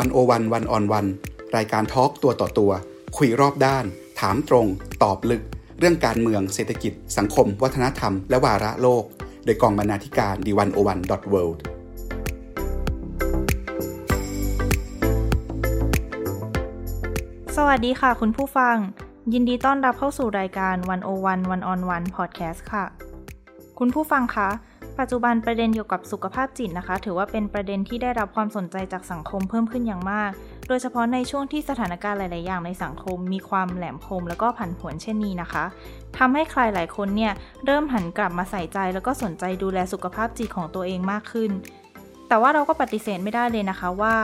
วันโอวันวันออนวันรายการทอล์กตัวต่อตัว คุยรอบด้าน ถามตรง ตอบลึก เรื่องการเมืองเศรษฐกิจ สังคม วัฒนธรรม และวาระโลก โดยกองบรรณาธิการดีวันโอวันดอทเวิลด์สวัสดีค่ะคุณผู้ฟัง ยินดีต้อนรับเข้าสู่รายการ101 One on One Podcast ค่ะ คุณผู้ฟังคะ ปัจจุบันประเด็นเกี่ยวกับสุขภาพจิตนะคะ ถือว่าเป็นประเด็นที่ได้รับความสนใจจากสังคมเพิ่มขึ้นอย่างมาก โดยเฉพาะในช่วงที่สถานการณ์หลาย ๆ อย่างในสังคม มีความแหลมคมแล้วก็ผันผวนเช่นนี้นะคะทำให้ใครหลายคนเนี่ยเริ่มหันกลับมาใส่ใจ แล้วก็สนใจดูแลสุขภาพจิตของตัวเองมากขึ้นแต่ว่าเราก็ปฏิเสธไม่ได้เลยนะคะว่า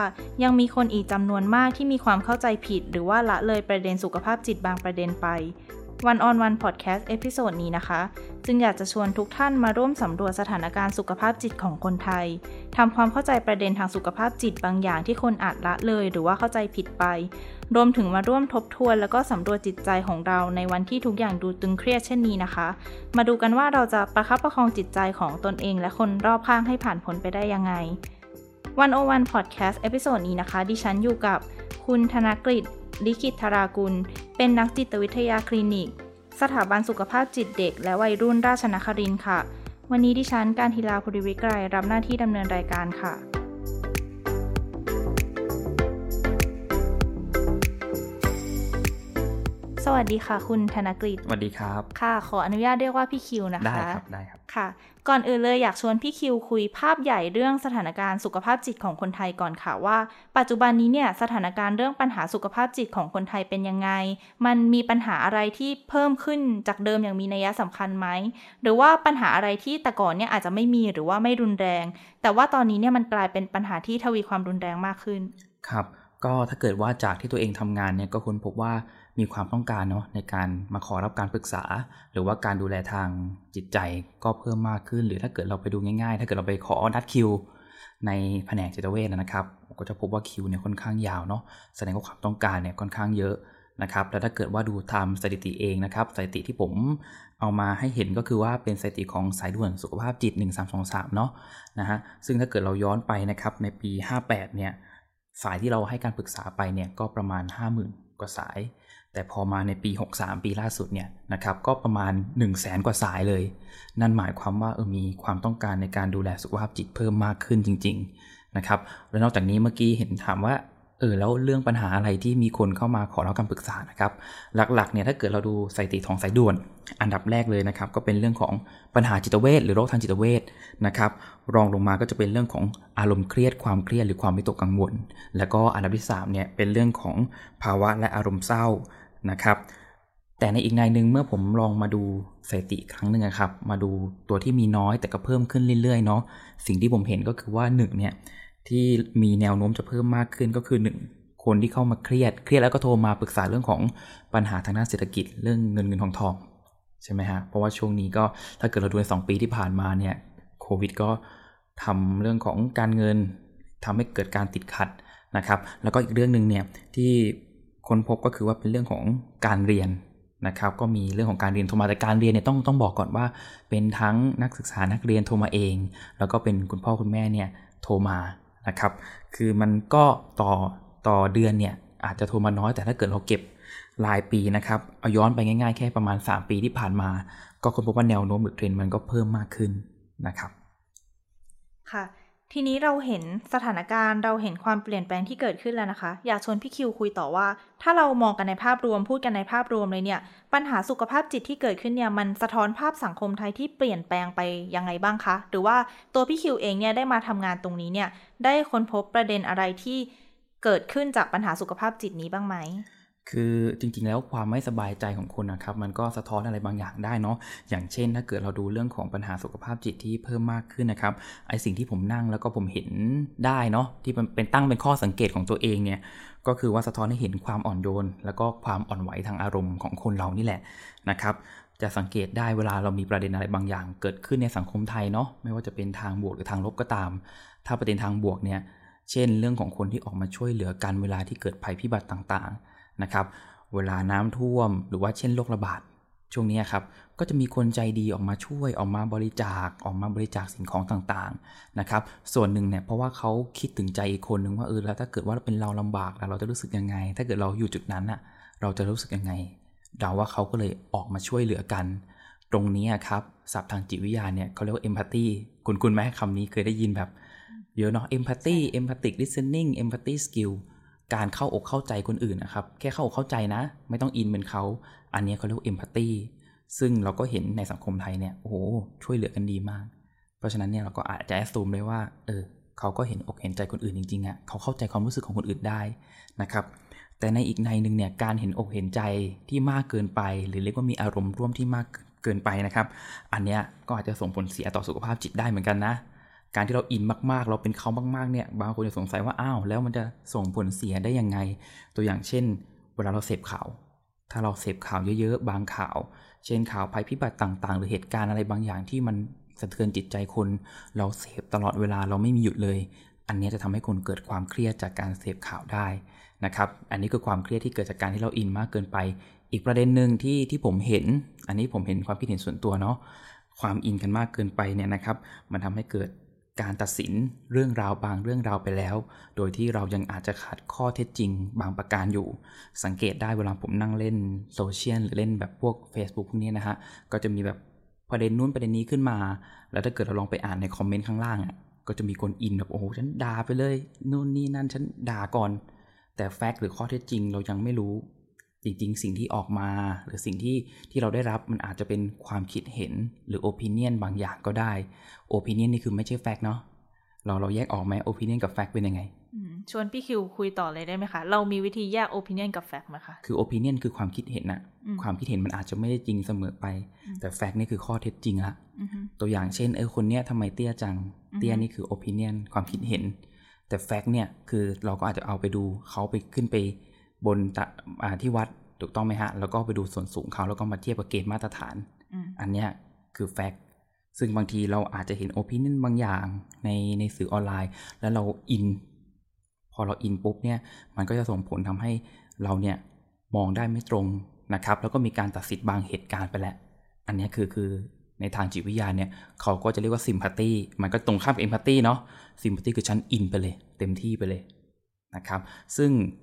ยังมีคนอีกจำนวนมากที่มีความเข้าใจผิด หรือว่าละเลยประเด็นสุขภาพจิตบางประเด็นไป One-on-One พอดแคสต์ episode นี้นะคะ จึงอยากจะชวนทุกท่านมาร่วมสำรวจสถานการณ์สุขภาพจิตของคนไทยทำความเข้าใจประเด็นทางสุขภาพจิตบางอย่างที่คนอาจละเลย หรือว่าเข้าใจผิดไป รวมถึงมาร่วมทบทวน แล้วก็สำรวจจิตใจของเราในวันที่ทุกอย่างดูตึงเครียดเช่นนี้นะคะ มาดูกันว่าเราจะประคับประคองจิตใจของตนเอง และคนรอบข้างให้ผ่านพ้นไปได้ยังไง One-on-One พอดแคสต์ episode นี้นะคะ ดิฉันอยู่กับคุณธนกฤษ ลิขิตธรากุล เป็นนักจิตวิทยาคลินิก สถาบันสุขภาพจิตเด็ก และวัยรุ่นราชนครินทร์ค่ะ วันนี้ดิฉันการทีลาภูริวิกรายรับหน้าที่ดำเนินรายการค่ะ สวัสดีค่ะ คุณธนกฤษสวัสดีครับ ค่ะขออนุญาตเรียกว่าพี่คิวนะคะ ได้ครับได้ครับค่ะ ก่อนอื่นเลยอยากชวนพี่คิวคุยภาพใหญ่เรื่องสถานการณ์สุขภาพจิตของคนไทยก่อนค่ะว่า ปัจจุบันนี้เนี่ยสถานการณ์เรื่องปัญหาสุขภาพจิตของคนไทยเป็นยังไง มันมีปัญหาอะไรที่เพิ่มขึ้นจากเดิมอย่างมีนัยสำคัญไหมหรือว่าปัญหาอะไรที่แต่ก่อนเนี่ยอาจจะไม่มีหรือว่าไม่รุนแรง แต่ว่าตอนนี้เนี่ยมันกลายเป็นปัญหาที่ทวีความรุนแรงมากขึ้น ครับ ก็ถ้าเกิดว่าจากที่ตัวเองทำงานเนี่ยก็ค้นพบว่า มีความต้องการเนาะในการมาขอรับการปรึกษา หรือว่าการดูแลทางจิตใจก็เพิ่มมากขึ้น หรือถ้าเกิดเราไปดูง่ายๆ ถ้าเกิดเราไปขอนัดคิว ในแผนกจิตเวชนะครับก็จะพบว่าคิวเนี่ยค่อนข้างยาวเนาะแสดงว่าความต้องการเนี่ยค่อนข้างเยอะนะครับแล้วถ้าเกิดว่าดูตามสถิติเองนะครับสถิติที่ผมเอามาให้เห็นก็คือว่าเป็นสถิติของสายด่วนสุขภาพจิต 1323 เนาะนะฮะซึ่งถ้าเกิดเราย้อนไปนะครับในปี 58 เนี่ยสายที่เราให้การปรึกษาไปเนี่ยก็ประมาณ 50,000 กว่าสาย แต่พอมาในปี 63 ปีล่าสุดเนี่ยนะครับก็ประมาณ 1 0 0 0 0แสนกว่าสายเลย นั่นหมายความว่าเออมีความต้องการในการดูแลสุขภาพจิตเพิ่มมากขึ้นจริงๆนะครับแล้วนอกจากนี้เมื่อกี้เห็นถามว่าเออแล้วเรื่องปัญหาอะไรที่มีคนเข้ามาขอรับคำปรึกษานะครับ หลักๆเนี่ยถ้าเกิดเราดูสถิติของสายด่วน อันดับแรกเลยนะครับ ก็เป็นเรื่องของปัญหาจิตเวชหรือโรคทางจิตเวชนะครับ รองลงมาก็จะเป็นเรื่องของอารมณ์เครียดความเครียดหรือความวิตกกังวล แล้วก็อันดับที่3เนี่ยเป็นเรื่องของภาวะและอารมณ์เศร้า นะครับ แต่ในอีกในหนึ่งเมื่อผมลองมาดูสถิติครั้งหนึ่งครับ มาดูตัวที่มีน้อยแต่ก็เพิ่มขึ้นเรื่อยๆเนาะสิ่งที่ผมเห็นก็คือว่า1เนี่ยที่มีแนวโน้มจะเพิ่มมากขึ้นก็คือ 1 คนที่เข้ามาเครียด เครียดแล้วก็โทรมาปรึกษาเรื่องของปัญหาทางด้านเศรษฐกิจเรื่องเงินเงินทองทองใช่ไหมฮะเพราะว่าช่วงนี้ก็ถ้าเกิดเราดูในสปีที่ผ่านมาเนี่ยโควิดก็ทำเรื่องของการเงินทำให้เกิดการติดขัดนะครับ แล้วก็อีกเรื่องหนึ่งเนี่ยที่ ค้นพบก็คือว่าเป็นเรื่องของการเรียนนะครับ ก็มีเรื่องของการเรียนโทรมาแต่การเรียนเนี่ยต้องต้องบอกก่อนว่า เป็นทั้งนักศึกษานักเรียนโทรมาเอง แล้วก็เป็นคุณพ่อคุณแม่เนี่ยโทรมานะครับ คือมันก็ต่อต่อเดือนเนี่ยอาจจะโทรมาน้อยแต่ถ้าเกิดเราเก็บรายปีนะครับ เอาย้อนไปง่ายๆ แค่ประมาณ 3 ปีที่ผ่านมา ก็ค้นพบว่าแนวโน้มหรือเทรนด์มันก็เพิ่มมากขึ้นนะครับ ค่ะ ทีนี้เราเห็นสถานการณ์เราเห็นความเปลี่ยนแปลงที่เกิดขึ้นแล้วนะคะ อยากชวนพี่คิวคุยต่อว่า ถ้าเรามองกันในภาพรวมพูดกันในภาพรวมเลยเนี่ย ปัญหาสุขภาพจิตที่เกิดขึ้นเนี่ยมันสะท้อนภาพสังคมไทยที่เปลี่ยนแปลงไปยังไงบ้างคะ หรือว่าตัวพี่คิวเองเนี่ยได้มาทำงานตรงนี้เนี่ยได้ค้นพบประเด็นอะไรที่เกิดขึ้นจากปัญหาสุขภาพจิตนี้บ้างไหม คือจริงๆแล้วความไม่สบายใจของคนนะครับมันก็สะท้อนอะไรบางอย่างได้เนาะอย่างเช่น ถ้าเกิดเราดูเรื่องของปัญหาสุขภาพจิตที่เพิ่มมากขึ้นนะครับไอสิ่งที่ผมนั่งแล้วก็ผมเห็นได้เนาะที่เป็นตั้งเป็นข้อสังเกตของตัวเองเนี่ยก็คือว่าสะท้อนให้เห็นความอ่อนโยน แล้วก็ความอ่อนไหวทางอารมณ์ของคนเรานี่แหละนะครับจะสังเกตได้เวลาเรามีประเด็นอะไรบางอย่าง เกิดขึ้นในสังคมไทยเนาะไม่ว่าจะเป็นทางบวกหรือทางลบก็ตาม ถ้าประเด็นทางบวกเนี่ยเช่น เรื่องของคนที่ออกมาช่วยเหลือกันเวลาที่เกิดภัยพิบัติต่างๆ นะครับ เวลาน้ำท่วมหรือว่าเช่นโรคระบาดช่วงนี้ครับก็จะมีคนใจดีออกมาช่วยออกมาบริจาคออกมาบริจาคสิ่งของต่างๆนะครับ ส่วนหนึ่งเนี่ยเพราะว่าเขาคิดถึงใจอีกคนหนึ่งว่าเออแล้วถ้าเกิดว่าเป็นเราลำบากแล้วเราจะรู้สึกยังไง ถ้าเกิดเราอยู่จุดนั้นอะเราจะรู้สึกยังไงเราว่าเขาก็เลยออกมาช่วยเหลือกัน ตรงนี้ครับศัพท์ทางจิตวิทยาเนี่ยเขาเรียกว่า empathy คุ้นคุ้นไหมคำนี้เคยได้ยินแบบเยอะเนาะ empathy empathic listening empathy skill การเข้าอกเข้าใจคนอื่นนะครับ แค่เข้าอกเข้าใจนะ ไม่ต้อง in เป็นเขาอันนี้เขาเรียก empathy ซึ่งเราก็เห็นในสังคมไทยเนี่ยโอ้โหช่วยเหลือกันดีมาก เพราะฉะนั้นเนี่ยเราก็อาจจะแอสซูมเลยว่าเออเขาก็เห็นอกเห็นใจคนอื่นจริงๆอะ่ะเขาเข้าใจความรู้สึกของคนอื่นได้นะครับ แต่ในอีกในหนึ่งเนี่ยการเห็นอกเห็นใจที่มากเกินไป หรือเรียกว่ามีอารมณ์ร่วมที่มากเกินไปนะครับ อันเนี้ยก็อาจจะส่งผลเสียต่อสุขภาพจิตได้เหมือนกันนะ การที่เราอินมากๆ เราเป็นเขามากๆเนี่ยบางคนจะสงสัยว่าอ้าวแล้วมันจะส่งผลเสียได้ยังไง ตัวอย่างเช่น เวลาเราเสพข่าว ถ้าเราเสพข่าวเยอะๆ บางข่าว เช่นข่าวภัยพิบัติต่างๆ หรือเหตุการณ์อะไรบางอย่างที่มันสะเทือนจิตใจคน เราเสพตลอดเวลาเราไม่มีหยุดเลย อันนี้จะทำให้คนเกิดความเครียดจากการเสพข่าวได้นะครับ อันนี้คือความเครียดที่เกิดจากการที่เราอินมากเกินไป อีกประเด็นหนึ่งที่ที่ผมเห็น อันนี้ผมเห็นความคิดเห็นส่วนตัวเนาะ ความอินกันมากเกินไปเนี่ยนะครับ มันทำให้เกิด การตัดสินเรื่องราวบางเรื่องราวไปแล้ว โดยที่เรายังอาจจะขาดข้อเท็จจริง บางประการอยู่ สังเกตได้เวลาผมนั่งเล่นโซเชียลหรือเล่นแบบพวก Facebook พวกนี้นะฮะ ก็จะมีแบบประเด็นนู้นประเด็นนี้ขึ้นมา แล้วถ้าเกิดเราลองไปอ่านในคอมเมนต์ข้างล่างอะ ก็จะมีคนอินแบบโอ้โหฉันด่าไปเลยนู่นนี่นั่นฉันด่าก่อน แต่แฟกต์หรือข้อเท็จจริงเรายังไม่รู้ จริงๆ สิ่งที่ออกมา หรือสิ่งที่ที่เราได้รับมันอาจจะเป็นความคิดเห็นหรือโอปิเนียนบางอย่างก็ได้opinion นี่คือไม่ใช่ fact เนาะเราเราแยกออกไหม opinion กับ fact เป็นยังไงชวนพี่คิวคุยต่อเลยได้ไหมคะ เรามีวิธีแยก opinion กับ fact ไหมคะ คือ opinion คือความคิดเห็นนะความคิดเห็นมันอาจจะไม่ได้จริงเสมอไป แต่ fact นี่คือข้อเท็จจริงละตัวอย่างเช่นเออคนเนี้ยทำไมเตี้ยจัง เตี้ยนี่คือ opinion ความคิดเห็น แต่ fact เนี่ยคือเราก็อาจจะเอาไปดูเขาไปขึ้นไป บนที่วัดถูกต้องไหมฮะ แล้วก็ไปดูส่วนสูงเขาแล้วก็มาเทียบกับเกณฑ์มาตรฐาน อันเนี้ยคือแฟกต์ซึ่งบางทีเราอาจจะเห็นโอปิเนียนบางอย่างในในสื่อออนไลน์ แล้วเราอิน พอเราอินปุ๊บเนี่ย มันก็จะส่งผลทำให้เราเนี่ยมองได้ไม่ตรงนะครับ แล้วก็มีการตัดสินบางเหตุการณ์ไปแล้ว อันนี้คือคือในทางจิตวิทยาเนี่ย เขาก็จะเรียกว่าซิมพัตตีมันก็ตรงข้ามเอมพัตตีเนาะซิมพัตตีคือฉันอินไปเลย เต็มที่ไปเลยนะครับ ซึ่งต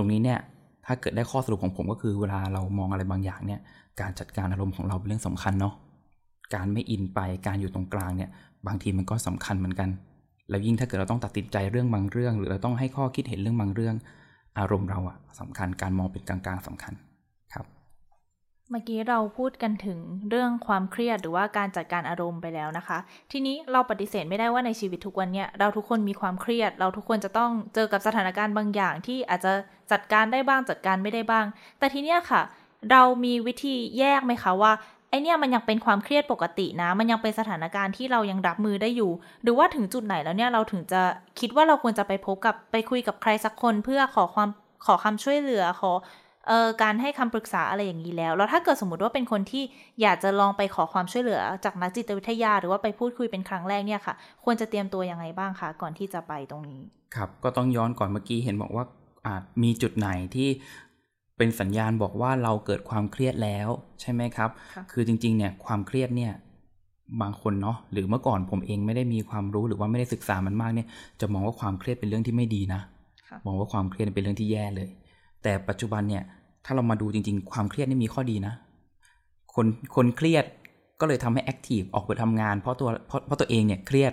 รงนี้เนี่ยถ้าเกิดได้ข้อสรุปของผมก็คือเวลาเรามองอะไรบางอย่างเนี่ยการจัดการอารมณ์ของเราเป็นเรื่องสำคัญเนาะการไม่อินไปการอยู่ตรงกลางเนี่ยบางทีมันก็สำคัญเหมือนกัน แล้วยิ่งถ้าเกิดเราต้องตัดสินใจเรื่องบางเรื่อง หรือเราต้องให้ข้อคิดเห็นเรื่องบางเรื่อง อารมณ์เราอะสำคัญการมองเป็นกลางๆสำคัญ เมื่อกี้เราพูดกันถึงเรื่องความเครียดหรือว่าการจัดการอารมณ์ไปแล้วนะคะ ทีนี้เราปฏิเสธไม่ได้ว่าในชีวิตทุกวันเนี้ยเราทุกคนมีความเครียด เราทุกคนจะต้องเจอกับสถานการณ์บางอย่างที่อาจจะจัดการได้บ้างจัดการไม่ได้บ้าง แต่ทีเนี้ยค่ะ เรามีวิธีแยกไหมคะว่าไอเนี่ยมันยังเป็นความเครียดปกตินะ มันยังเป็นสถานการณ์ที่เรายังรับมือได้อยู่ หรือว่าถึงจุดไหนแล้วเนี่ยเราถึงจะคิดว่าเราควรจะไปพบกับไปคุยกับใครสักคนเพื่อขอความขอคำช่วยเหลือขอ เอ่อการให้คำปรึกษาอะไรอย่างนี้แล้ว แล้วถ้าเกิดสมมติว่าเป็นคนที่อยากจะลองไปขอความช่วยเหลือจากนักจิตวิทยา หรือว่าไปพูดคุยเป็นครั้งแรกเนี่ยค่ะ ควรจะเตรียมตัวยังไงบ้างคะก่อนที่จะไปตรงนี้ ครับ ก็ต้องย้อนก่อนเมื่อกี้เห็นบอกว่าอาจมีจุดไหนที่เป็นสัญญาณบอกว่าเราเกิดความเครียดแล้วใช่ไหมครับ คือจริงๆเนี่ยความเครียดเนี่ยบางคนเนาะหรือเมื่อก่อนผมเองไม่ได้มีความรู้หรือว่าไม่ได้ศึกษามันมากเนี่ยจะมองว่าความเครียดเป็นเรื่องที่ไม่ดีนะมองว่าความเครียดเป็นเรื่องที่แย่เลย แต่ปัจจุบันเนี่ยถ้าเรามาดูจริง ๆ ความเครียดนี่มีข้อดีนะ คนคนเครียดก็เลยทำให้แอคทีฟออกไปทำงานเพราะตัวเพราะเพราะตัวเองเนี่ยเครียด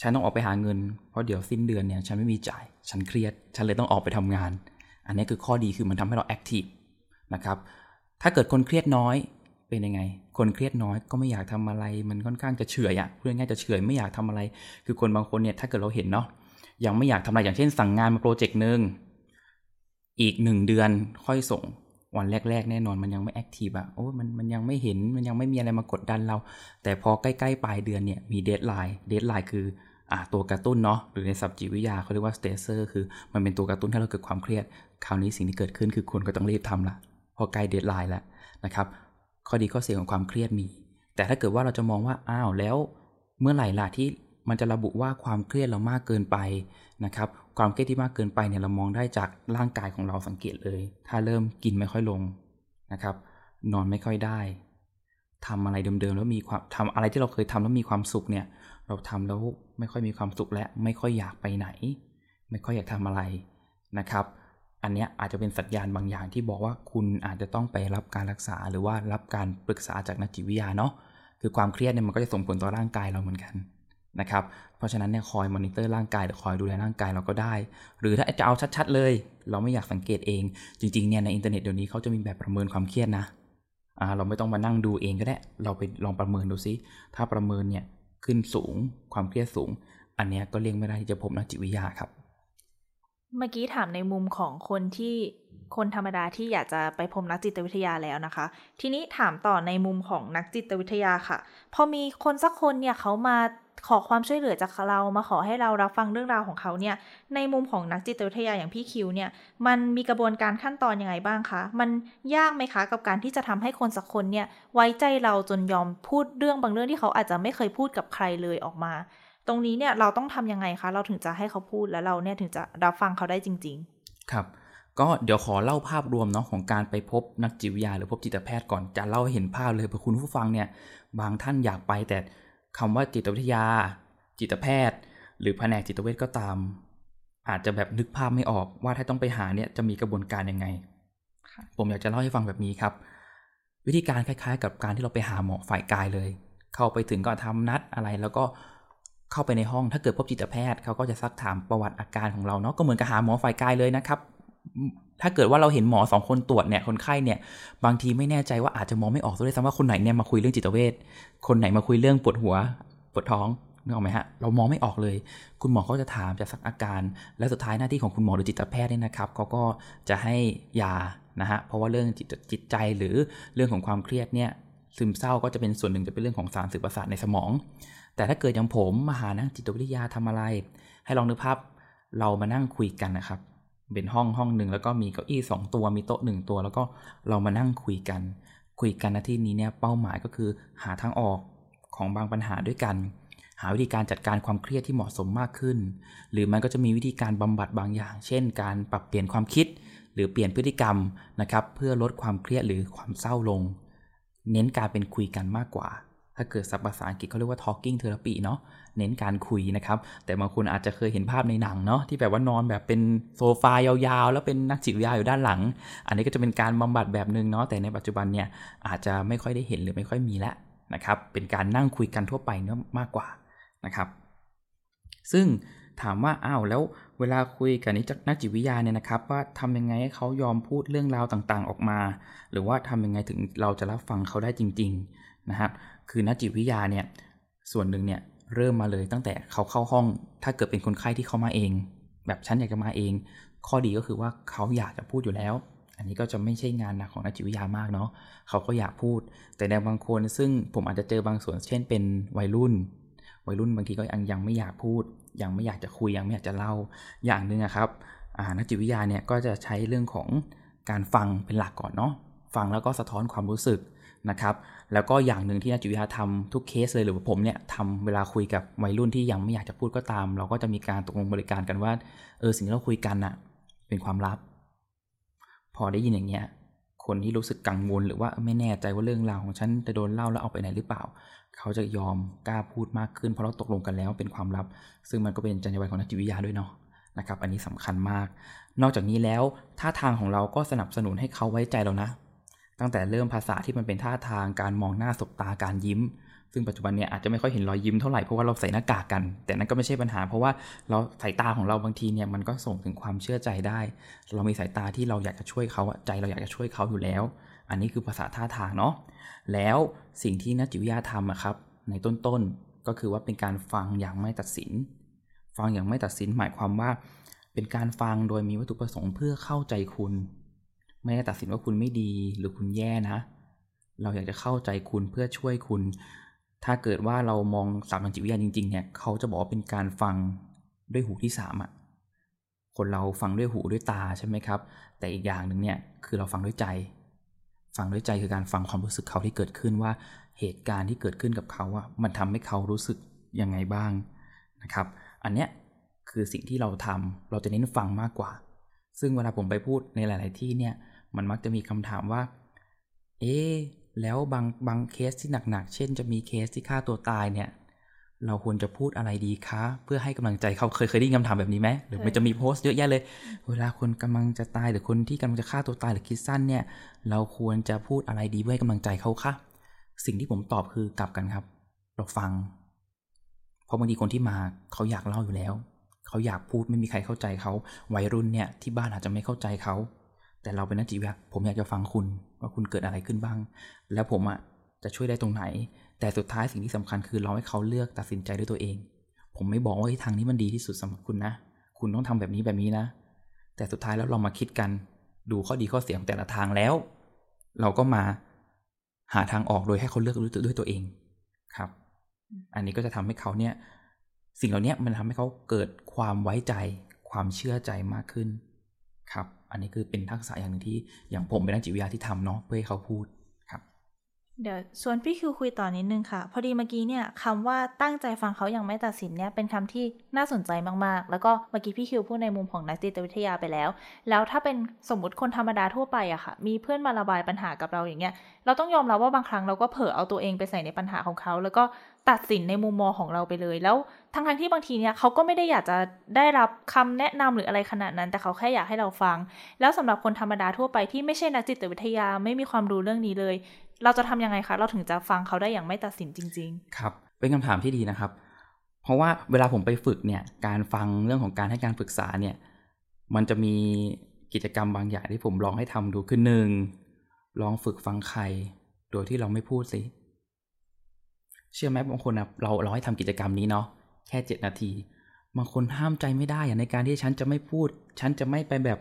ฉันต้องออกไปหาเงิน เพราะเดี๋ยวสิ้นเดือนเนี่ยฉันไม่มีจ่ายฉันเครียด ฉันเลยต้องออกไปทำงาน อันนี้คือข้อดีคือมันทำให้เรา active นะครับถ้าเกิดคนเครียดน้อยเป็นยังไง คนเครียดน้อยก็ไม่อยากทำอะไร มันค่อนข้างจะเฉื่อยอะพูดง่ายๆจะเฉื่อยไม่อยากทำอะไร คือคนบางคนเนี่ยถ้าเกิดเราเห็นเนาะยังไม่อยากทำอะไรอย่างเช่นสั่งงานมา project หนึ่ง อีกหนึ่งเดือนค่อยส่งวันแรก ๆ แน่นอนมันยังไม่ active อะโอ้มันมันยังไม่เห็นมันยังไม่มีอะไรมากดดันเรา แต่พอใกล้ ๆ ปลายเดือนเนี่ยมี deadline deadline คืออ่าตัวกระตุ้นเนาะหรือในศัพท์จิตวิทยาเขาเรียกว่า stressor คือมันเป็นตัวกระตุ้นให้เราเกิดความเครียด คราวนี้สิ่งที่เกิดขึ้นคือคุณก็ต้องรีบทำละพอใกล้ deadline แล้วนะครับข้อดีข้อเสียของความเครียดมี แต่ถ้าเกิดว่าเราจะมองว่าอ้าวแล้ว เมื่อไหร่ล่ะที่มันจะระบุว่าความเครียดเรามากเกินไปนะครับ ความเครียดที่มากเกินไปเนี่ยเรามองได้จากร่างกายของเราสังเกตเลย ถ้าเริ่มกินไม่ค่อยลงนะครับ นอนไม่ค่อยได้ทำอะไรเดิมๆแล้วมีความทำอะไรที่เราเคยทำแล้วมีความสุขเนี่ย เราทำแล้วไม่ค่อยมีความสุขและไม่ค่อยอยากไปไหน ไม่ค่อยอยากทำอะไรนะครับ อันนี้อาจจะเป็นสัญญาณบางอย่างที่บอกว่าคุณอาจจะต้องไปรับการรักษา หรือว่ารับการปรึกษาจากนักจิตวิทยาเนาะคือความเครียดเนี่ยมันก็จะส่งผลต่อร่างกายเราเหมือนกัน นะครับ เพราะฉะนั้นเนี่ยคอยมอนิเตอร์ร่างกายหรือคอยดูแลร่างกายเราก็ได้ หรือถ้าจะเอาชัดๆเลย เราไม่อยากสังเกตเอง จริงๆเนี่ยในอินเทอร์เน็ตเดี๋ยวนี้เขาจะมีแบบประเมินความเครียดนะอ่าเราไม่ต้องมานั่งดูเองก็ได้ เราไปลองประเมินดูซิ ถ้าประเมินเนี่ยขึ้นสูง ความเครียดสูง อันนี้ก็เลี่ยงไม่ได้ที่จะพบนักจิตวิทยาครับ เมื่อกี้ถามในมุมของคนที่คนธรรมดาที่อยากจะไปพบนักจิตวิทยาแล้วนะคะ ทีนี้ถามต่อในมุมของนักจิตวิทยาค่ะ พอมีคนสักคนเนี่ยเขามา ขอความช่วยเหลือจากเรามาขอให้เรารับฟังเรื่องราวของเขาเนี่ย ในมุมของนักจิตวิทยาอย่างพี่คิวเนี่ย มันมีกระบวนการขั้นตอนยังไงบ้างคะ มันยากไหมคะกับการที่จะทำให้คนสักคนเนี่ย ไว้ใจเราจนยอมพูดเรื่องบางเรื่องที่เขาอาจจะไม่เคยพูดกับใครเลยออกมา ตรงนี้เนี่ยเราต้องทํำยังไงคะ เราถึงจะให้เขาพูดแล้วเราเนี่ยถึงจะรับฟังเขาได้จริง ๆ ครับก็เดี๋ยวขอเล่าภาพรวมเนาะของการไปพบนักจิตวิทยาหรือพบจิตแพทย์ก่อนจะเล่าให้เห็นภาพเลยเพื่อคุณผู้ฟังเนี่ย บางท่านอยากไปแต่ คำว่าจิตวิทยา จิตแพทย์ หรือแผนกจิตเวชก็ตาม อาจจะแบบนึกภาพไม่ออกว่าถ้าต้องไปหาเนี่ยจะมีกระบวนการยังไง ผมอยากจะเล่าให้ฟังแบบนี้ครับ วิธีการคล้ายๆ กับการที่เราไปหาหมอฝ่ายกายเลย เข้าไปถึงก็ทำนัดอะไรแล้วก็เข้าไปในห้องถ้าเกิดพบจิตแพทย์เขาก็จะซักถามประวัติอาการของเราเนาะก็เหมือนกับหาหมอฝ่ายกายเลยนะครับ ถ้าเกิดว่าเราเห็นหมอสองคนตรวจเนี่ยคนไข้เนี่ย บางทีไม่แน่ใจว่าอาจจะมองไม่ออกด้วยซ้ำว่าคนไหนเนี่ยมาคุยเรื่องจิตเวชคนไหนมาคุยเรื่องปวดหัวปวดท้องนึกออกไหมฮะเรามองไม่ออกเลย คุณหมอเขาจะถามจะสักอาการ และสุดท้ายหน้าที่ของคุณหมอหรือจิตแพทย์เนี่ยนะครับเขาก็จะให้ยานะฮะเพราะว่าเรื่องจิตจิตใจหรือเรื่องของความเครียดเนี่ยซึมเศร้าก็จะเป็นส่วนหนึ่งจะเป็นเรื่องของสารสื่อประสาทในสมอง แต่ถ้าเกิดอย่างผมมาหานักจิตวิทยาทำอะไร ให้ลองนึกภาพเรามานั่งคุยกันนะครับ เป็นห้องห้องหนึ่งแล้วก็มีเก้าอี้สองตัวมีโต๊ะหนึ่งตัว แล้วก็เรามานั่งคุยกัน คุยกันนาที่นี้เนี่ยเป้าหมายก็คือหาทางออกของบางปัญหาด้วยกัน หาวิธีการจัดการความเครียดที่เหมาะสมมากขึ้น หรือมันก็จะมีวิธีการบำบัดบางอย่าง เช่น การปรับเปลี่ยนความคิด หรือเปลี่ยนพฤติกรรมนะครับ เพื่อลดความเครียดหรือความเศร้าลง เน้นการเป็นคุยกันมากกว่า ถ้าเกิดศัพท์ภาษาอังกฤษเขาเรียกว่า talking therapy เนาะเน้นการคุยนะครับ แต่บางคนอาจจะเคยเห็นภาพในหนังเนาะที่แบบว่านอนแบบเป็นโซฟายาวๆ แล้วเป็นนักจิตวิทยาอยู่ด้านหลัง อันนี้ก็จะเป็นการบำบัดแบบหนึ่งเนาะแต่ในปัจจุบันเนี่ยอาจจะไม่ค่อยได้เห็นหรือไม่ค่อยมีแล้วนะครับเป็นการนั่งคุยกันทั่วไปเนาะมากกว่านะครับ ซึ่งถามว่าอ้าวแล้วเวลาคุยกับนิจนักจิตวิทยาเนี่ยนะครับว่าทำยังไงให้เขายอมพูดเรื่องราวต่างๆออกมา หรือว่าทำยังไงถึงเราจะรับฟังเขาได้จริง ๆ นะครับ คือนักจิตวิทยาเนี่ยส่วนหนึ่งเนี่ยเริ่มมาเลยตั้งแต่เขาเข้าห้อง ถ้าเกิดเป็นคนไข้ที่เขามาเอง แบบฉันอยากจะมาเอง ข้อดีก็คือว่าเขาอยากจะพูดอยู่แล้ว อันนี้ก็จะไม่ใช่งานหนักของนักจิตวิทยามากเนาะเขาก็อยากพูด แต่ในบางคนซึ่งผมอาจจะเจอบางส่วน เช่นเป็นวัยรุ่น วัยรุ่นบางทีก็ยังยังไม่อยากพูด ยังไม่อยากจะคุยยังไม่อยากจะเล่าอย่างหนึ่งครับนักจิตวิทยาเนี่ยก็จะใช้เรื่องของการฟังเป็นหลักก่อนเนาะฟังแล้วก็สะท้อนความรู้สึก นะครับ แล้วก็อย่างหนึ่งที่นักจิตวิทยาทำทุกเคสเลยหรือว่าผมเนี่ยทำเวลาคุยกับวัยรุ่นที่ยังไม่อยากจะพูดก็ตาม เราก็จะมีการตกลงบริการกันว่าเออสิ่งที่เราคุยกันอะเป็นความลับ พอได้ยินอย่างเงี้ยคนที่รู้สึกกังวลหรือว่าไม่แน่ใจว่าเรื่องราวของฉันจะโดนเล่าแล้วเอาไปไหนหรือเปล่า เขาจะยอมกล้าพูดมากขึ้นเพราะเราตกลงกันแล้วเป็นความลับ ซึ่งมันก็เป็นจรรยาบรรณของนักจิตวิทยาด้วยเนาะนะครับ อันนี้สำคัญมาก นอกจากนี้แล้วท่าทางของเราก็สนับสนุนให้เขาไว้ใจเรานะ ตั้งแต่เริ่มภาษาที่มันเป็นท่าทางการมองหน้าสบตาการยิ้ม ซึ่งปัจจุบันเนี่ยอาจจะไม่ค่อยเห็นรอยยิ้มเท่าไหร่เพราะว่าเราใส่หน้ากากกัน แต่นั้นก็ไม่ใช่ปัญหา เพราะว่าเราสายตาของเราบางทีเนี่ยมันก็ส่งถึงความเชื่อใจได้ เรามีสายตาที่เราอยากจะช่วยเขาใจเราอยากจะช่วยเขาอยู่แล้ว อันนี้คือภาษาท่าทางเนาะแล้วสิ่งที่นักจิตวิทยาทำอะครับ ในต้นๆก็คือว่าเป็นการฟังอย่างไม่ตัดสิน ฟังอย่างไม่ตัดสินหมายความว่า เป็นการฟังโดยมีวัตถุประสงค์เพื่อเข้าใจคุณ ไม่ได้ตัดสินว่าคุณไม่ดีหรือคุณแย่นะ เราอยากจะเข้าใจคุณเพื่อช่วยคุณ ถ้าเกิดว่าเรามองสามทางจิตวิทยาจริง ๆ เนี่ย เขาจะบอกว่าเป็นการฟังด้วยหูที่สามอะ คนเราฟังด้วยหูด้วยตาใช่ไหมครับ แต่อีกอย่างหนึ่งเนี่ยคือเราฟังด้วยใจ ฟังด้วยใจคือการฟังความรู้สึกเขาที่เกิดขึ้นว่าเหตุการณ์ที่เกิดขึ้นกับเขาอะมันทำให้เขารู้สึกยังไงบ้างนะครับ อันเนี้ยคือสิ่งที่เราทำเราจะเน้นฟังมากกว่า ซึ่งเวลาผมไปพูดในหลาย ๆ ที่เนี่ย มันมักจะมีคำถามว่า เอ๊แล้วบางบางเคสที่หนักๆ เช่น จะมีเคสที่ฆ่าตัวตายเนี่ย เราควรจะพูดอะไรดีคะ เพื่อให้กำลังใจเขาเคยเคยได้ยินคำถามแบบนี้ไหมหรือมันจะมีโพสต์เยอะแยะเลย เวลาคนกำลังจะตายหรือคนที่กำลังจะฆ่าตัวตายหรือคิดสั้นเนี่ย เราควรจะพูดอะไรดีเพื่อให้กำลังใจเขาคะ สิ่งที่ผมตอบคือกลับกันครับ เราฟัง เพราะบางทีคนที่มาเขาอยากเล่าอยู่แล้ว เขาอยากพูดไม่มีใครเข้าใจเขา วัยรุ่นเนี่ยที่บ้านอาจจะไม่เข้าใจเขา แต่เราเป็นนักจิตวิทยาผมอยากจะฟังคุณว่าคุณเกิดอะไรขึ้นบ้าง แล้วผมอะจะช่วยได้ตรงไหน แต่สุดท้ายสิ่งที่สำคัญคือเราให้เขาเลือกตัดสินใจด้วยตัวเอง ผมไม่บอกว่าทางนี้มันดีที่สุดสำหรับคุณนะ คุณต้องทำแบบนี้แบบนี้นะ แต่สุดท้ายแล้วเรามาคิดกันดูข้อดีข้อเสียของแต่ละทางแล้ว เราก็มาหาทางออกโดยให้เขาเลือกรู้ตัวด้วยตัวเองครับ อันนี้ก็จะทำให้เขาเนี่ยสิ่งเหล่านี้มันทำให้เขาเกิดความไว้ใจ ความเชื่อใจมากขึ้นครับ อันนี้คือเป็นทักษะอย่างหนึ่งที่อย่างผมเป็นนักจิตวิทยาที่ทำเนาะเพื่อให้เขาพูด เดี๋ยวชวนพี่คิวคุยต่อนิดนึงค่ะ พอดีเมื่อกี้เนี่ยคำว่าตั้งใจฟังเขาอย่างไม่ตัดสินเนี่ยเป็นคำที่น่าสนใจมากๆ แล้วก็เมื่อกี้พี่คิวพูดในมุมของนักจิตวิทยาไปแล้ว แล้วถ้าเป็นสมมติคนธรรมดาทั่วไปอะค่ะ มีเพื่อนมาระบายปัญหากับเราอย่างเงี้ยเราต้องยอมรับว่าบางครั้งเราก็เผลอเอาตัวเองไปใส่ในปัญหาของเขา แล้วก็ตัดสินในมุมมองของเราไปเลย แล้วทั้งทั้งที่บางทีเนี่ยเขาก็ไม่ได้อยากจะได้รับคำแนะนำหรืออะไรขนาดนั้น แต่เขาแค่อยากให้เราฟัง แล้วสำหรับคนธรรมดาทั่วไปที่ไม่ใช่นักจิตวิทยาไม่มีความรู้เรื่องนี้เลย เราจะทำยังไงคะ เราถึงจะฟังเขาได้อย่างไม่ตัดสินจริง ๆ ครับ เป็นคำถามที่ดีนะครับ เพราะว่าเวลาผมไปฝึกเนี่ย การฟังเรื่องของการให้การปรึกษาเนี่ย มันจะมีกิจกรรมบางอย่างที่ผมลองให้ทำดูคือหนึ่งลองฝึกฟังใคร โดยที่เราไม่พูดสิเชื่อไหมบางคนนะเราเราให้ทำกิจกรรมนี้เนาะแค่เจ็ดนาทีบางคนห้ามใจไม่ได้อะในการที่ฉันจะไม่พูด ฉันจะไม่ไปแบบ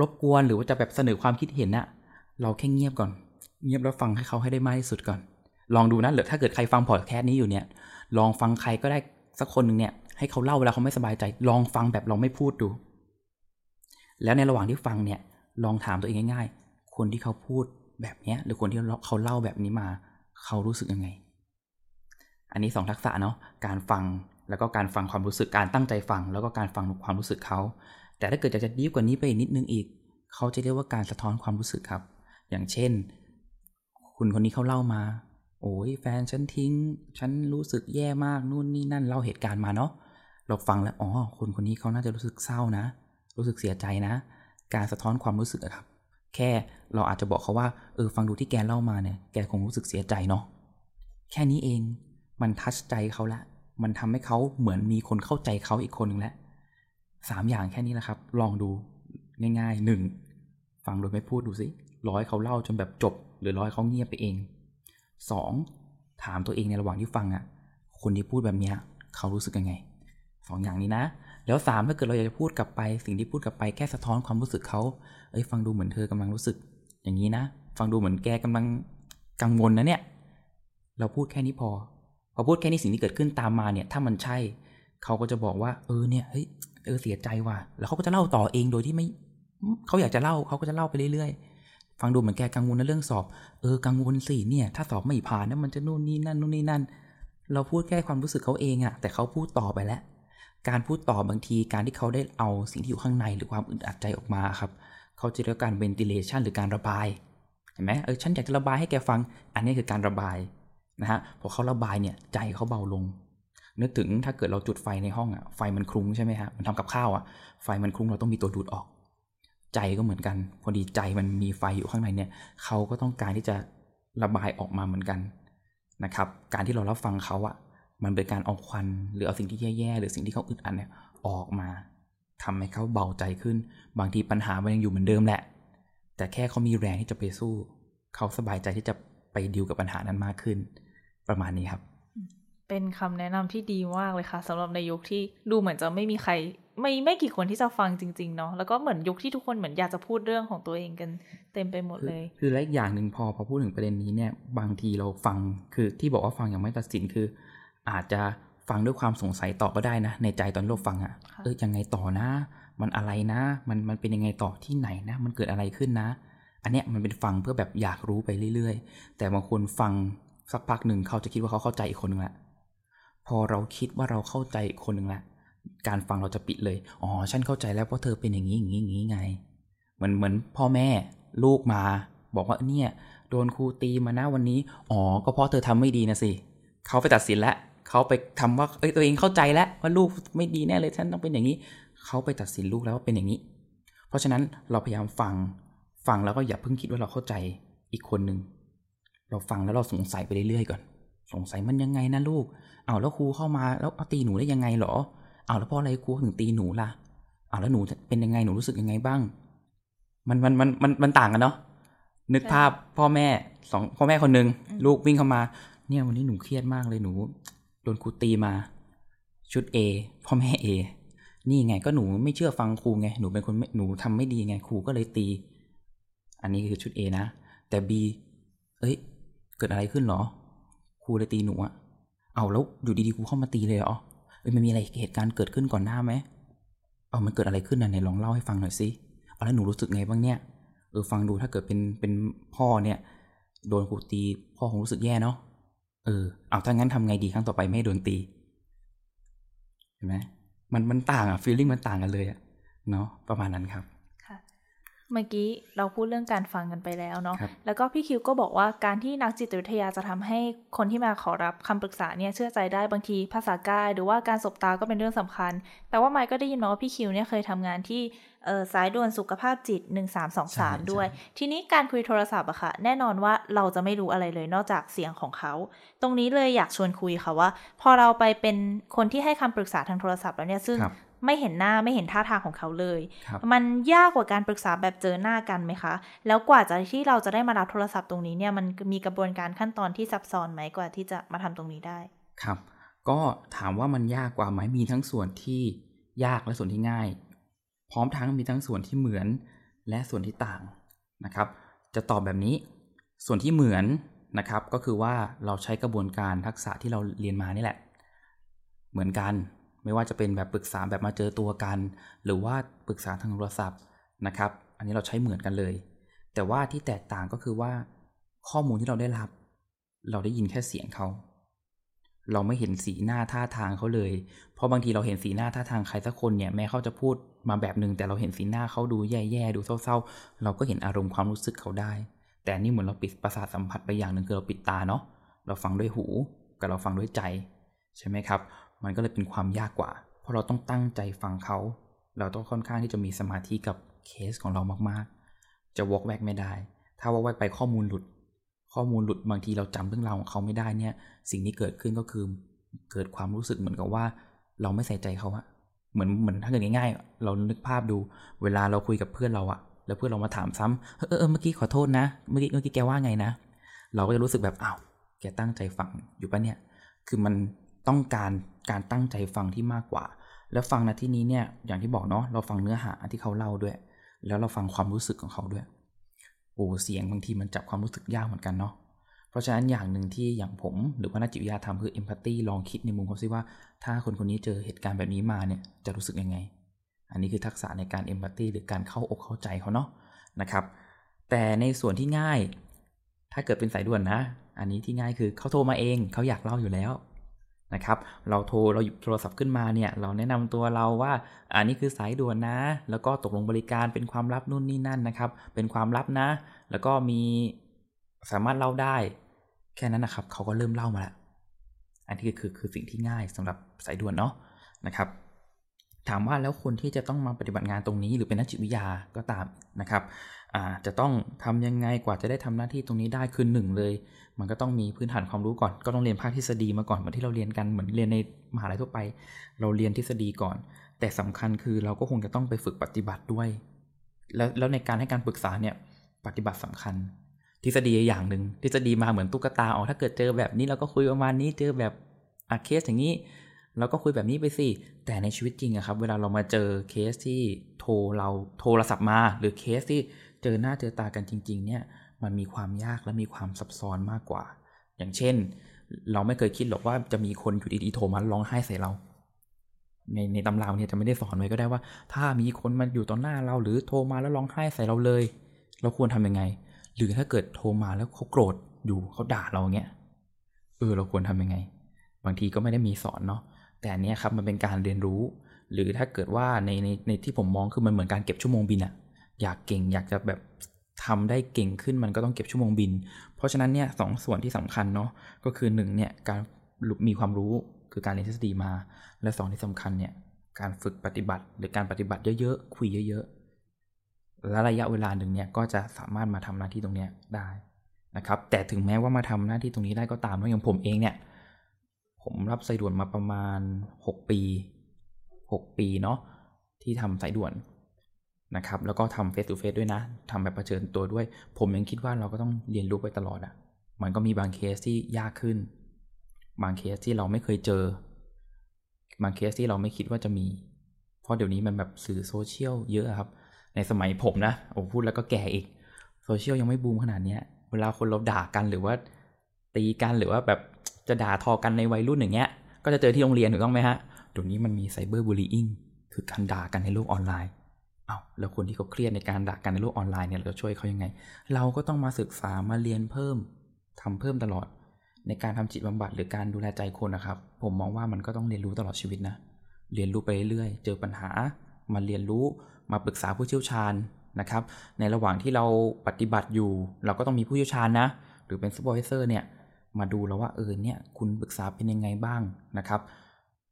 รบกวนหรือว่าจะแบบเสนอความคิดเห็นน่ะเราแค่เงียบก่อน เงียบแล้วฟังให้เขาให้ได้มากที่สุดก่อน ลองดูนะหรือถ้าเกิดใครฟังพอดแคสต์นี้อยู่เนี่ย ลองฟังใครก็ได้สักคนหนึ่งเนี่ยให้เขาเล่าเวลาเขาไม่สบายใจ ลองฟังแบบเราไม่พูดดู แล้วในระหว่างที่ฟังเนี่ยลองถามตัวเองง่าย ๆ คนที่เขาพูดแบบเนี้ยหรือคนที่เขาเล่าแบบนี้มา เขารู้สึกยังไง อันนี้สองทักษะเนาะการฟังแล้วก็การฟังความรู้สึกการตั้งใจฟัง แล้วก็การฟังความรู้สึกเขา แต่ถ้าเกิดจะจะดีกว่านี้ไปนิดนึงอีก เขาจะเรียกว่าการสะท้อนความรู้สึกครับ อย่างเช่น คุณคนนี้เขาเล่ามา โอ้ยแฟนฉันทิ้ง ฉันรู้สึกแย่มากนู่นนี่นั่นเล่าเหตุการณ์มาเนาะเราฟังแล้วอ๋อคนคนนี้เขาน่าจะรู้สึกเศร้านะ รู้สึกเสียใจนะ การสะท้อนความรู้สึกอะครับ แค่เราอาจจะบอกเขาว่าเออฟังดูที่แกเล่ามาเนี่ยแกคงรู้สึกเสียใจเนาะแค่นี้เองมันทัชใจเขาละ มันทำให้เขาเหมือนมีคนเข้าใจเขาอีกคนหนึ่งแล้วสามอย่างแค่นี้แหละครับ ลองดูง่ายๆหนึ่งฟังโดยไม่พูดดูสิร้อยเขาเล่าจนแบบจบ หรือร้อยเขาเงียบไปเองสองถามตัวเองในระหว่างที่ฟังอะ่ะ คนที่พูดแบบเนี้ยเขารู้สึกยังไงสองอย่างนี้นะ แล้วสามถ้าเกิดเราอยากจะพูดกลับไป สิ่งที่พูดกลับไปแค่สะท้อนความรู้สึกเขาเอ้ยฟังดูเหมือนเธอกำลังรู้สึก อย่างนี้นะ ฟังดูเหมือนแกกำลังกังวลนะเนี่ย เราพูดแค่นี้พอ พอพูดแค่นี้สิ่งที่เกิดขึ้นตามมาเนี่ย ถ้ามันใช่ เขาก็จะบอกว่า เออเนี่ยเฮ้ยเออเสียใจว่ะ แล้วเขาก็จะเล่าต่อเองโดยที่ไม่เขาอยากจะเล่าเขาก็จะเล่าไปเรื่อยๆ ฟังดูเหมือนแกกังวลในเรื่องสอบ เออกังวลสิเนี่ย ถ้าสอบไม่ผ่านนะมันจะนู่นนี่นั่นนู่นนี่นั่น เราพูดแค่ความรู้สึกเขาเองอะแต่เขาพูดต่อไปแล้ว การพูดต่อบางทีการที่เขาได้เอาสิ่งที่อยู่ข้างในหรือความอึดอัดใจออกมาครับ เขาจะเรียกการ ventilation หรือการระบาย เห็นไหมเออฉันอยากจะระบายให้แกฟัง อันนี้คือการระบายนะฮะ พอเขาระบายเนี่ยใจเขาเบาลงนึกถึงถ้าเกิดเราจุดไฟในห้องอะไฟมันคลุ้งใช่ไหมฮะมันทำกับข้าวอะไฟมันคลุ้งเราต้องมีตัวดูดออก ใจก็เหมือนกัน พอดีใจมันมีไฟอยู่ข้างในเนี่ยเขาก็ต้องการที่จะระบายออกมาเหมือนกันนะครับ การที่เรารับฟังเขาอะมันเป็นการเอาควันหรือเอาสิ่งที่แย่ๆหรือสิ่งที่เขาอึดอัดเนี่ยออกมาทำให้เขาเบาใจขึ้น บางทีปัญหามันยังอยู่เหมือนเดิมแหละ แต่แค่เขามีแรงที่จะไปสู้เขาสบายใจที่จะไปดิวกับปัญหานั้นมากขึ้น ประมาณนี้ครับ เป็นคำแนะนำที่ดีมากเลยค่ะสำหรับในยุคที่ดูเหมือนจะไม่มีใคร ไม่ไม่กี่คนที่จะฟังจริง ๆ เนาะแล้วก็เหมือนยุคที่ทุกคนเหมือนอยากจะพูดเรื่องของตัวเองกันเต็มไปหมดเลย คือและอีกอย่างหนึ่งพอพอพูดถึงประเด็นนี้เนี่ย บางทีเราฟังคือที่บอกว่าฟังอย่างไม่ตัดสินคือ อาจจะฟังด้วยความสงสัยต่อก็ได้นะ ในใจตอนเราฟังอะ่ะค่ะเออยังไงต่อนะ มันอะไรนะ มันมันเป็นยังไงต่อที่ไหนนะ มันเกิดอะไรขึ้นนะ อันเนี้ยมันเป็นฟังเพื่อแบบอยากรู้ไปเรื่อยๆ แต่บางคนฟังสักพักหนึ่งเขาจะคิดว่าเขาเข้าใจอีกคนหนึ่งละพอเราคิดว่าเราเข้าใจอีกคนหนึ่งละ การฟังเราจะปิดเลย อ๋อ ฉันเข้าใจแล้วเพราะเธอเป็นอย่างนี้อย่างนี้อย่างนี้ไง เหมือนเหมือนพ่อแม่ลูกมา บอกว่าเนี่ยโดนครูตีมานะวันนี้ อ๋อ ก็เพราะเธอทำไม่ดีนะสิ เขาไปตัดสินแล้วเขาไปทำว่า เอ้ยตัวเองเข้าใจแล้วว่าลูกไม่ดีแน่เลยฉันต้องเป็นอย่างนี้ เขาไปตัดสินลูกแล้วว่าเป็นอย่างนี้ เพราะฉะนั้นเราพยายามฟัง ฟังแล้วก็อย่าเพิ่งคิดว่าเราเข้าใจอีกคนหนึ่ง เราฟังแล้วเราสงสัยไปเรื่อยๆก่อน สงสัยมันยังไงนะลูก เอาแล้วครูเข้ามาแล้วเอาตีหนูได้ยังไงหรอ เอาแล้วเพราะอะไรครูถึงตีหนูล่ะเอาแล้วหนูเป็นยังไงหนูรู้สึกยังไงบ้าง มันมันมันมันมันต่างกันเนาะนึกภาพพ่อแม่สองพ่อแม่คนหนึ่งลูกวิ่งเข้ามา เนี่ยวันนี้หนูเครียดมากเลยหนูโดนครูตีมา ชุด A พ่อแม่ A นี่ไงก็หนูไม่เชื่อฟังครูไงหนูเป็นคนหนูทำไม่ดีไงครูก็เลยตี อันนี้คือชุด A นะแต่ B เอ้ย เกิดอะไรขึ้นหรอครูเลยตีหนูอะเอาแล้วอยู่ดีๆครูเข้ามาตีเลยเหรอ เอ้ยมันมีอะไรเหตุการณ์เกิดขึ้นก่อนหน้าไหมเอามันเกิดอะไรขึ้นน่ะไหนลองเล่าให้ฟังหน่อยสิเอาแล้วหนูรู้สึกไงบ้างเนี่ยเออฟังดูถ้าเกิดเป็นเป็นพ่อเนี่ย โดนครูตีพ่อคงรู้สึกแย่เนาะเออเอาถ้างั้นทำไงดีครั้งต่อไปไม่ให้โดนตีเห็นไหมมันมันต่างอะฟีลลิ่งมันต่างกันเลยอะเนาะประมาณนั้นครับ เมื่อกี้เราพูดเรื่องการฟังกันไปแล้วเนาะครับแล้วก็พี่คิวก็บอกว่าการที่นักจิตวิทยาจะทำให้คนที่มาขอรับคำปรึกษาเนี่ยเชื่อใจได้บางทีภาษากาย หรือว่าการสบตาก็เป็นเรื่องสำคัญ แต่ว่าไมค์ก็ได้ยินมาว่าพี่คิวเนี่ยเคยทำงานที่เอ่อสายด่วนสุขภาพจิตใช่1323 ด้วย ทีนี้การคุยโทรศัพท์อะค่ะ แน่นอนว่าเราจะไม่รู้อะไรเลยนอกจากเสียงของเขา ตรงนี้เลยอยากชวนคุยค่ะว่า พอเราไปเป็นคนที่ให้คำปรึกษาทางโทรศัพท์แล้วเนี่ยซึ่งครับ ไม่เห็นหน้าไม่เห็นท่าทางของเขาเลยครับมันยากกว่าการปรึกษาแบบเจอหน้ากันไหมคะ แล้วกว่าจะที่เราจะได้มารับโทรศัพท์ตรงนี้เนี่ยมันมีกระบวนการขั้นตอนที่ซับซ้อนไหมกว่าที่จะมาทำตรงนี้ได้ครับ ก็ถามว่ามันยากกว่าไหมมีทั้งส่วนที่ยากและส่วนที่ง่าย พร้อมทั้งมีทั้งส่วนที่เหมือนและส่วนที่ต่างนะครับ จะตอบแบบนี้ ส่วนที่เหมือนนะครับก็คือว่าเราใช้กระบวนการทักษะที่เราเรียนมานี่แหละ เหมือนกัน ไม่ว่าจะเป็นแบบปรึกษาแบบมาเจอตัวกัน หรือว่าปรึกษาทางโทรศัพท์นะครับ อันนี้เราใช้เหมือนกันเลย แต่ว่าที่แตกต่างก็คือว่าข้อมูลที่เราได้รับ เราได้ยินแค่เสียงเขา เราไม่เห็นสีหน้าท่าทางเขาเลย เพราะบางทีเราเห็นสีหน้าท่าทางใครสักคนเนี่ยแม้เขาจะพูดมาแบบหนึ่งแต่เราเห็นสีหน้าเขาดูแย่ๆดูเศร้าๆ เราก็เห็นอารมณ์ความรู้สึกเขาได้ แต่นี่เหมือนเราปิดประสาทสัมผัสไปอย่างหนึ่งคือเราปิดตาเนาะเราฟังด้วยหูกับเราฟังด้วยใจใช่ไหมครับ มันก็เลยเป็นความยากกว่า เพราะเราต้องตั้งใจฟังเขา เราต้องค่อนข้างที่จะมีสมาธิกับเคสของเรามากๆ จะวอกแวกไม่ได้ ถ้าวอกแวกไปข้อมูลหลุด ข้อมูลหลุดบางทีเราจำเรื่องราวของเขาไม่ได้เนี่ย สิ่งที่เกิดขึ้นก็คือ เกิดความรู้สึกเหมือนกับว่า เราไม่ใส่ใจเขาอะเหมือนเหมือนถ้าเกิดง่ายๆ เรานึกภาพดู เวลาเราคุยกับเพื่อนเราอะแล้วเพื่อนเรามาถามซ้ำเออเออเออเมื่อกี้ขอโทษนะ เมื่อกี้เมื่อกี้แกว่าไงนะ เราก็จะรู้สึกแบบอ้าวแกตั้งใจฟังอยู่ปะเนี่ย คือมัน ต้องการการตั้งใจฟังที่มากกว่า แล้วฟังนะที่นี้เนี่ยอย่างที่บอกเนาะเราฟังเนื้อหาที่เขาเล่าด้วย แล้วเราฟังความรู้สึกของเขาด้วยโอ้เสียงบางทีมันจับความรู้สึกยากเหมือนกันเนาะเพราะฉะนั้นอย่างหนึ่งที่อย่างผมหรือว่านักจิตวิทยาทำคือเอมพัตตีลองคิดในมุมเขาซิว่าถ้าคนคนนี้เจอเหตุการณ์แบบนี้มาเนี่ยจะรู้สึกยังไง อันนี้คือทักษะในการเอมพัตตีหรือการเข้าอกเข้าใจเขาเนาะนะครับ แต่ในส่วนที่ง่าย ถ้าเกิดเป็นสายด่วนนะ อันนี้ที่ง่ายคือเขาโทรมาเองเขาอยากเล่าอยู่แล้ว นะครับ เราโทรเราหยิบโทรศัพท์ขึ้นมาเนี่ยเราแนะนำตัวเราว่าอันนี้คือสายด่วนนะ แล้วก็ตกลงบริการเป็นความลับนู่นนี่นั่นนะครับ เป็นความลับนะ แล้วก็มีสามารถเล่าได้ แค่นั้นนะครับ เขาก็เริ่มเล่ามาแล้วอันนี้คือคือสิ่งที่ง่ายสำหรับสายด่วนเนาะนะครับ ถามว่าแล้วคนที่จะต้องมาปฏิบัติงานตรงนี้ หรือเป็นนักจิตวิทยาก็ตามนะครับจะต้องทำยังไงกว่าจะได้ทำหน้าที่ตรงนี้ได้คือหนึ่งเลย มันก็ต้องมีพื้นฐานความรู้ก่อน ก็ต้องเรียนภาคทฤษฎีมาก่อนเหมือนที่เราเรียนกันเหมือนเรียนในมหาลัยทั่วไป เราเรียนทฤษฎีก่อน แต่สำคัญคือเราก็คงจะต้องไปฝึกปฏิบัติด้วย แล้วแล้วในการให้การปรึกษาเนี่ยปฏิบัติสำคัญ ทฤษฎีอย่างหนึ่งทฤษฎีมาเหมือนตุ๊กตาอ๋อถ้าเกิดเจอแบบนี้เราก็คุยประมาณนี้เจอแบบอะเคสอย่างนี้เราก็คุยแบบนี้ไปสิ แต่ในชีวิตจริงอะครับ เวลาเรามาเจอเคสที่โทรเราโทรศัพท์มา หรือเคสที่เจอหน้าเจอตากันจริง ๆ เนี่ย มันมีความยากและมีความซับซ้อนมากกว่า อย่างเช่น เราไม่เคยคิดหรอกว่าจะมีคนอยู่ดีๆโทรมาร้องไห้ใส่เรา ในในตำราเนี่ยจะไม่ได้สอนไว้ก็ได้ว่า ถ้ามีคนมาอยู่ต่อหน้าเราหรือโทรมาแล้วร้องไห้ใส่เราเลย เราควรทำยังไง หรือถ้าเกิดโทรมาแล้วเขาโกรธอยู่เขาด่าเราเงี้ยเออเราควรทำยังไง บางทีก็ไม่ได้มีสอนเนาะแต่อันเนี้ยครับมันเป็นการเรียนรู้ หรือถ้าเกิดว่าในในในที่ผมมองคือมันเหมือนการเก็บชั่วโมงบินอะอยากเก่งอยากจะแบบ ทำได้เก่งขึ้นมันก็ต้องเก็บชั่วโมงบิน เพราะฉะนั้นเนี่ยสองส่วนที่สำคัญเนาะก็คือหนึ่งเนี่ยการมีความรู้คือการเรียนทฤษฎีมา และสองที่สำคัญเนี่ยการฝึกปฏิบัติ หรือการปฏิบัติเยอะๆคุยเยอะๆและระยะเวลาหนึ่งเนี่ยก็จะสามารถมาทำหน้าที่ตรงนี้ได้นะครับ แต่ถึงแม้ว่ามาทำหน้าที่ตรงนี้ได้ก็ตามว่าะอย่างผมเองเนี่ยผมรับสายด่วนมาประมาณ 6 ปี 6 ปีเนาะที่ทำสายด่วน นะครับ แล้วก็ทำ face to face ด้วยนะทำแบบประชิดตัวด้วย ผมยังคิดว่าเราก็ต้องเรียนรู้ไปตลอดอะ่ะ มันก็มีบางเคสที่ยากขึ้น บางเคสที่เราไม่เคยเจอ บางเคสที่เราไม่คิดว่าจะมี เพราะเดี๋ยวนี้มันแบบสื่อโซเชียลเยอะครับ ในสมัยผมนะโอ้พูดแล้วก็แก่อีก โซเชียลยังไม่บูมขนาดนี้ เวลาคนเราด่ากันหรือว่า ตีกันหรือว่าแบบจะด่าทอกันในวัยรุ่นอย่างเงี้ย ก็จะเจอที่โรงเรียนถูกต้องไหมฮะเดี๋ยวนี้มันมีไซเบอร์บูลลี่อิงคือการด่ากันในโลกออนไลน์ เอาแล้วคนที่เขาเครียดในการด่ากันในโลกออนไลน์เนี่ยเราช่วยเขายังไง เราก็ต้องมาศึกษามาเรียนเพิ่มทำเพิ่มตลอด ในการทำจิตบำบัดหรือการดูแลใจคนนะครับ ผมมองว่ามันก็ต้องเรียนรู้ตลอดชีวิตนะ เรียนรู้ไปเรื่อยๆเจอปัญหา มาเรียนรู้มาปรึกษาผู้เชี่ยวชาญนะครับ ในระหว่างที่เราปฏิบัติอยู่ เราก็ต้องมีผู้เชี่ยวชาญนะ หรือเป็นซูเปอร์วิเซอร์เนี่ยมาดูแล้วว่าเออเนี่ยคุณปรึกษาเป็นยังไงบ้างนะครับ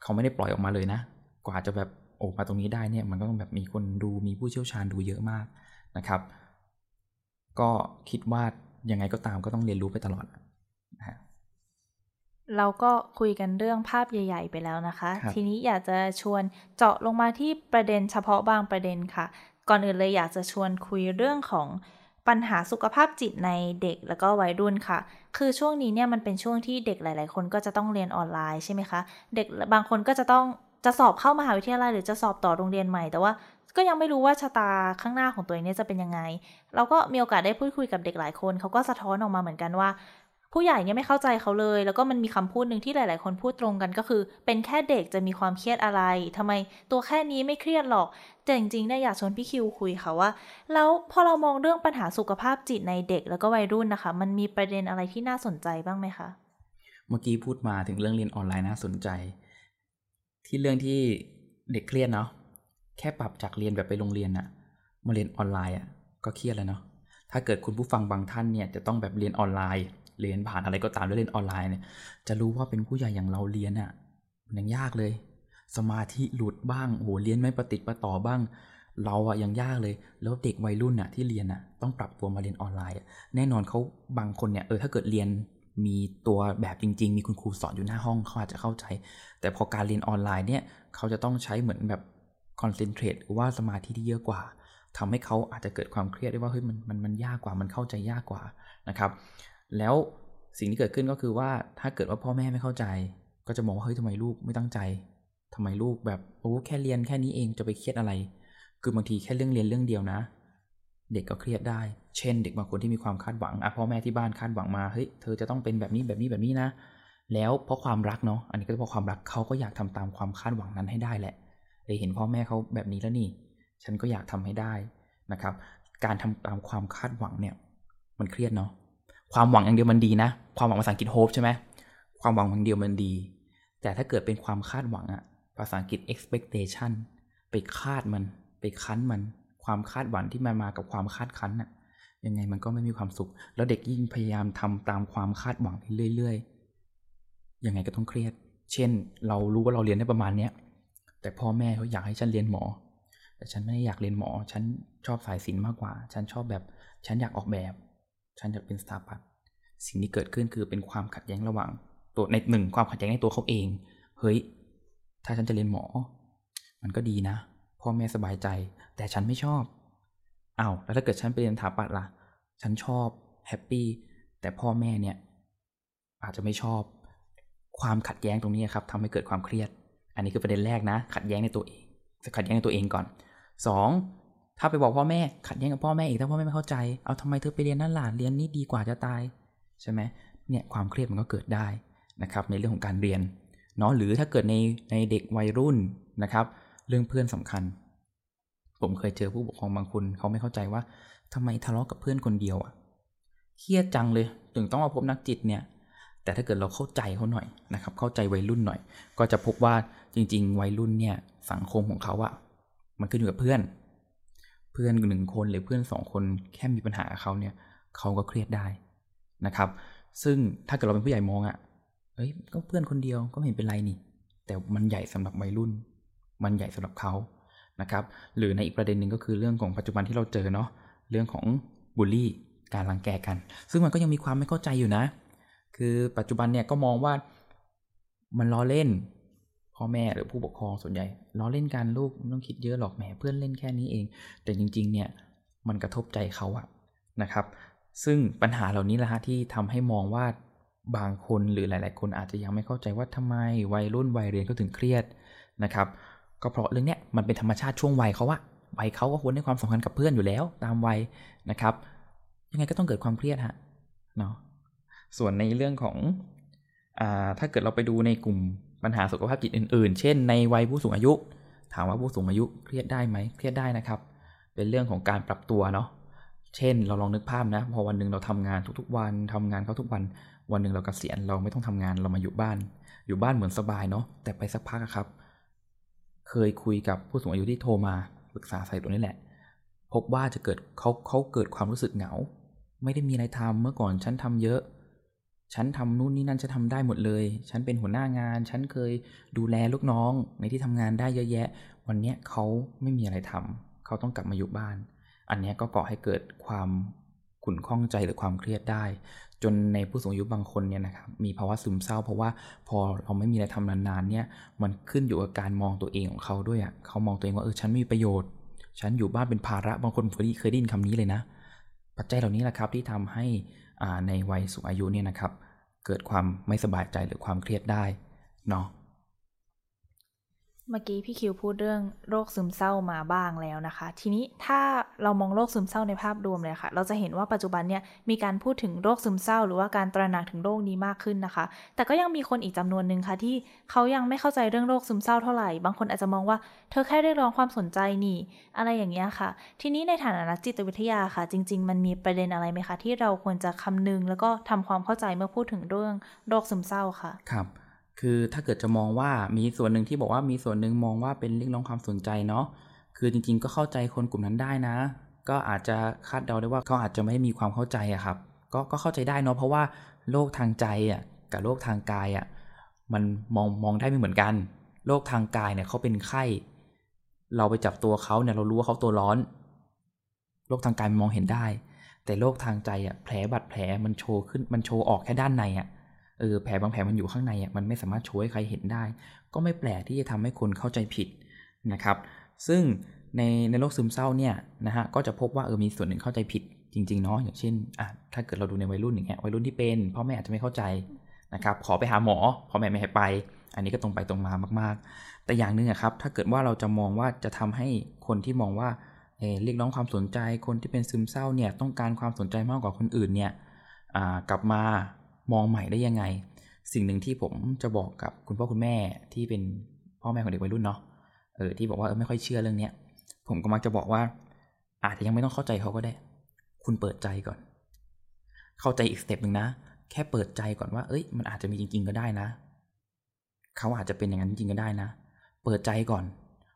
เขาไม่ได้ปล่อยออกมาเลยนะ กว่าจะแบบ โอ้มาตรงนี้ได้เนี่ยมันก็ต้องแบบมีคนดูมีผู้เชี่ยวชาญดูเยอะมากนะครับ ก็คิดว่ายังไงก็ตามก็ต้องเรียนรู้ไปตลอดนะเราก็คุยกันเรื่องภาพใหญ่ ๆ ไปแล้วนะคะทีนี้อยากจะชวนเจาะลงมาที่ประเด็นเฉพาะบางประเด็นค่ะ ก่อนอื่นเลยอยากจะชวนคุยเรื่องของปัญหาสุขภาพจิตในเด็กแล้วก็วัยรุ่นค่ะ คือช่วงนี้เนี่ยมันเป็นช่วงที่เด็กหลาย ๆ คนก็จะต้องเรียนออนไลน์ใช่ไหมคะ เด็กบางคนก็จะต้อง จะสอบเข้ามหาวิทยาลัยหรือจะสอบต่อโรงเรียนใหม่ แต่ว่าก็ยังไม่รู้ว่าชะตาข้างหน้าของตัวเองเนี่ยจะเป็นยังไง เราก็มีโอกาสได้พูดคุยกับเด็กหลายคนเขาก็สะท้อนออกมาเหมือนกันว่า ผู้ใหญ่เนี่ยไม่เข้าใจเขาเลย แล้วก็มันมีคำพูดหนึ่งที่หลาย ๆ คนพูดตรงกันก็คือ เป็นแค่เด็กจะมีความเครียดอะไรทำไมตัวแค่นี้ไม่เครียดหรอก แต่จริงๆเนี่ยอยากชวนพี่คิวคุยค่ะว่าแล้วพอเรามองเรื่องปัญหาสุขภาพจิตในเด็กแล้วก็วัยรุ่นนะคะ มันมีประเด็นอะไรที่น่าสนใจบ้างไหมคะเมื่อกี้พูดมาถึงเรื่องเรียนออนไลน์น่าสนใจ ที่เรื่องที่เด็กเครียดเนาะแค่ปรับจากเรียนแบบไปโรงเรียนอะมาเรียนออนไลน์อะก็เครียดแล้วเนาะถ้าเกิดคุณผู้ฟังบางท่านเนี่ยจะต้องแบบเรียนออนไลน์ เรียนผ่านอะไรก็ตามแล้วเรียนออนไลน์เนี่ยจะรู้ว่าเป็นผู้ใหญ่อย่างเราเรียนอะมันยังยากเลย สมาธิหลุดบ้างโหเรียนไม่ประติดประต่อบ้าง เราอะยังยากเลย แล้วเด็กวัยรุ่นอะที่เรียนอะต้องปรับตัวมาเรียนออนไลน์แน่นอนเขาบางคนเนี่ยเออถ้าเกิดเรียน มีตัวแบบจริง ๆ มีคุณครูสอนอยู่หน้าห้องเขาอาจจะเข้าใจ แต่พอการเรียนออนไลน์เนี่ยเขาจะต้องใช้เหมือนแบบคอนเซนเทรตหรือว่าสมาธิที่เยอะกว่าทำให้เขาอาจจะเกิดความเครียดได้ว่าเฮ้ยมันมันมันยากกว่ามันเข้าใจยากกว่านะครับ แล้วสิ่งที่เกิดขึ้นก็คือว่าถ้าเกิดว่าพ่อแม่ไม่เข้าใจ ก็จะมองว่าเฮ้ยทำไมลูกไม่ตั้งใจทำไมลูกแบบโอ้แค่เรียนแค่นี้เองจะไปเครียดอะไร คือบางทีแค่เรื่องเรียนเรื่องเดียวนะ เด็กก็เครียดได้ เช่น เด็กบางคนที่มีความคาดหวังอะพ่อแม่ที่บ้านคาดหวังมา เฮ้ย เธอจะต้องเป็นแบบนี้แบบนี้แบบนี้นะ แล้วเพราะความรักเนาะ อันนี้ก็เพราะความรักเขาก็อยากทำตามความคาดหวังนั้นให้ได้แหละเเห็นพ่อแม่เขาแบบนี้แล้วนี่ ฉันก็อยากทำให้ได้นะครับ การทำตามความคาดหวังเนี่ย มันเครียดเนาะ ความหวังอย่างเดียวมันดีนะ ความหวังภาษาอังกฤษ hope ใช่ไหมความหวังอย่างเดียวมันดี แต่ถ้าเกิดเป็นความคาดหวังอะภาษาอังกฤษ expectation ไปคาดมัน ไปคั้นมัน ความคาดหวังที่มันมากับความคาดคั้นอะยังไงมันก็ไม่มีความสุข แล้วเด็กยิ่งพยายามทำตามความคาดหวังเรื่อยๆ ยังไงก็ต้องเครียด เช่น เรารู้ว่าเราเรียนได้ประมาณเนี้ย แต่พ่อแม่เขาอยากให้ฉันเรียนหมอ แต่ฉันไม่ได้อยากเรียนหมอ ฉันชอบสายศิลป์มากกว่า ฉันชอบแบบ ฉันอยากออกแบบ ฉันอยากเป็นสถาปัตย์ สิ่งที่เกิดขึ้นคือเป็นความขัดแย้งระหว่าง ตัวในหนึ่งความขัดแย้งในตัวเขาเอง เฮ้ย ถ้าฉันจะเรียนหมอ มันก็ดีนะ พ่อแม่สบายใจ แต่ฉันไม่ชอบอา้าวแล้วถ้าเกิดฉันไปเรียนสถาปัตย์ล่ะ ฉันชอบ happy แต่พ่อแม่เนี่ย อาจจะไม่ชอบ ความขัดแย้งตรงนี้ครับทำให้เกิดความเครียด อันนี้คือประเด็นแรกนะ ขัดแย้งในตัวเองขัดแย้งในตัวเองก่อน 2. ถ้าไปบอกพ่อแม่ขัดแย้งกับพ่อแม่อีกถ้าพ่อแม่ไม่เข้าใจอ้าวทำไมเธอไปเรียนนั่นล่ะเรียนนี่ดีกว่าจะตายใช่ไหมเนี่ยความเครียดมันก็เกิดได้นะครับ ในเรื่องของการเรียนเนาะหรือถ้าเกิดในในเด็กวัยรุ่นนะครับ เรื่องเพื่อนสำคัญ ผมเคยเจอผู้ปกครองบางคนเขาไม่เข้าใจว่าทำไมทะเลาะกับเพื่อนคนเดียวอะเครียดจังเลยถึงต้องมาพบนักจิตเนี่ย แต่ถ้าเกิดเราเข้าใจเขาหน่อยนะครับ เข้าใจวัยรุ่นหน่อย ก็จะพบว่าจริง ๆ วัยรุ่นเนี่ยสังคมของเขาอะมันขึ้นอยู่กับเพื่อน เพื่อนหนึ่งคนหรือเพื่อนสองคนแค่มีปัญหาเขาเนี่ยเขาก็เครียดได้นะครับ ซึ่งถ้าเกิดเราเป็นผู้ใหญ่มองอะ่ะเอ้ยก็เพื่อนคนเดียวก็ไม่เห็นเป็นไรนี่ แต่มันใหญ่สำหรับวัยรุ่น มันใหญ่สำหรับเขา นะครับหรือในอีกประเด็นหนึ่งก็คือเรื่องของปัจจุบันที่เราเจอเนาะเรื่องของบูลลี่การรังแกกัน ซึ่งมันก็ยังมีความไม่เข้าใจอยู่นะ คือปัจจุบันเนี่ยก็มองว่ามันล้อเล่นพ่อแม่หรือผู้ปกครองส่วนใหญ่ล้อเล่นกันลูกไม่ต้องคิดเยอะหรอกแหมเพื่อนเล่นแค่นี้เอง แต่จริงๆเนี่ยมันกระทบใจเขาอะนะครับ ซึ่งปัญหาเหล่านี้แหละฮะที่ทำให้มองว่าบางคนหรือหลาย ๆ คนอาจจะยังไม่เข้าใจว่าทำไมวัยรุ่นวัยเรียนเขาถึงเครียดนะครับ ก็เพราะเรื่องเนี้ยมันเป็นธรรมชาติช่วงวัยเขาอะวัยเขาก็ควรให้ความสำคัญกับเพื่อนอยู่แล้ว ตามวัยนะครับ ยังไงก็ต้องเกิดความเครียดฮะเนาะส่วนในเรื่องของอ่าถ้าเกิดเราไปดูในกลุ่มปัญหาสุขภาพจิตอื่น ๆ เช่น ในวัยผู้สูงอายุ ถามว่าผู้สูงอายุเครียดได้ไหมเครียดได้นะครับ เป็นเรื่องของการปรับตัวเนาะเช่น เราลองนึกภาพนะ พอวันหนึ่งเราทำงานทุกๆ วันทำงานเขาทุกวัน วันหนึ่งเรากเกษียณเราไม่ต้องทำงานเรามาอยู่บ้าน อยู่บ้านเหมือนสบายเนาะแต่ไปสักพักครับ เคยคุยกับผู้สูงอายุที่โทรมาปรึกษาใส่ตัวนี้แหละ พบว่าจะเกิดเขาเขาเกิดความรู้สึกเหงา ไม่ได้มีอะไรทำเมื่อก่อนฉันทำเยอะ ฉันทำนู่นนี่นั่นฉันทำได้หมดเลย ฉันเป็นหัวหน้างาน ฉันเคยดูแลลูกน้องในที่ทำงานได้เยอะแยะ วันนี้เขาไม่มีอะไรทำเขาต้องกลับมาอยู่บ้าน อันนี้ก็ก่อให้เกิดความ ขุ่นข้องใจหรือความเครียดได้ จนในผู้สูงอายุบางคนเนี่ยนะครับมีภาวะซึมเศร้า เพราะว่าพอเราไม่มีอะไรทำนานๆเนี่ยมันขึ้นอยู่กับการมองตัวเองของเขาด้วยอะเขามองตัวเองว่าเออฉันไม่มีประโยชน์ ฉันอยู่บ้านเป็นภาระบางคนเคยเคยได้ยินคำนี้เลยนะ ปัจจัยเหล่านี้แหละครับที่ทำให้ในวัยสูงอายุเนี่ยนะครับเกิดความไม่สบายใจหรือความเครียดได้เนาะ เมื่อกี้พี่คิวพูดเรื่องโรคซึมเศร้ามาบ้างแล้วนะคะ ทีนี้ถ้าเรามองโรคซึมเศร้าในภาพรวมเลยค่ะ เราจะเห็นว่าปัจจุบันเนี่ยมีการพูดถึงโรคซึมเศร้า หรือว่าการตระหนักถึงโรคนี้มากขึ้นนะคะ แต่ก็ยังมีคนอีกจำนวนหนึ่งค่ะที่เขายังไม่เข้าใจเรื่องโรคซึมเศร้าเท่าไหร่ บางคนอาจจะมองว่าเธอแค่เรียกร้องความสนใจนี่ อะไรอย่างเงี้ยค่ะ ทีนี้ในฐานะนักจิตวิทยาค่ะ จริง ๆ มันมีประเด็นอะไรไหมคะที่เราควรจะคำนึง แล้วก็ทำความเข้าใจเมื่อพูดถึงเรื่องโรคซึมเศร้าค่ะ ครับ คือถ้าเกิดจะมองว่ามีส่วนหนึ่งที่บอกว่ามีส่วนหนึ่งมองว่าเป็นเรื่องร้องความสนใจเนาะคือจริงๆ ก็เข้าใจคนกลุ่มนั้นได้นะ ก็อาจจะคาดเดาได้ว่าเขาอาจจะไม่มีความเข้าใจอะครับก็ก็เข้าใจได้เนาะเพราะว่าโรคทางใจอะกับโรคทางกายอะมันมองมองได้ไม่เหมือนกันโรคทางกายเนี่ยเขาเป็นไข้ เราไปจับตัวเขาเนี่ยเรารู้ว่าเขาตัวร้อนโรคทางกายมันมองเห็นได้ แต่โรคทางใจอะแผลบาดแผลมันโชว์ขึ้นมันโชว์ออกแค่ด้านในอะ เออแผลบางแผลมันอยู่ข้างในอะมันไม่สามารถโชวยใครเห็นได้ ก็ไม่แปลกที่จะทำให้คนเข้าใจผิดนะครับ ซึ่งในในโรคซึมเศร้าเนี่ยนะฮะก็จะพบว่าเออมีส่วนหนึ่งเข้าใจผิดจริงๆเนาะอย่างเช่นอะถ้าเกิดเราดูในวัยรุ่นอย่างเงี้ยวัยรุ่นที่เป็นพ่อแม่อาจจะไม่เข้าใจนะครับขอไปหาหมอพ่อแม่ไม่ให้ไป อันนี้ก็ตรงไปตรงมามาก ๆ แต่อย่างหนึ่งอะครับถ้าเกิดว่าเราจะมองว่าจะทำให้คนที่มองว่าเเรียกร้องความสนใจคนที่เป็นซึมเศร้าเนี่ยต้องการความสนใจมากกว่าคนอื่นเนี่ยกลับมา มองใหม่ได้ยังไง สิ่งหนึ่งที่ผมจะบอกกับคุณพ่อคุณแม่ที่เป็นพ่อแม่ของเด็กวัยรุ่นเนาะเออที่บอกว่าเออไม่ค่อยเชื่อเรื่องเนี้ยผมก็มักจะบอกว่า อาจจะยังไม่ต้องเข้าใจเขาก็ได้ คุณเปิดใจก่อน เข้าใจอีกสเต็ปหนึ่งนะ แค่เปิดใจก่อนว่า เอ้ย มันอาจจะมีจริง ๆ ก็ได้นะ เขาอาจจะเป็นอย่างนั้นจริงก็ได้นะ เปิดใจก่อน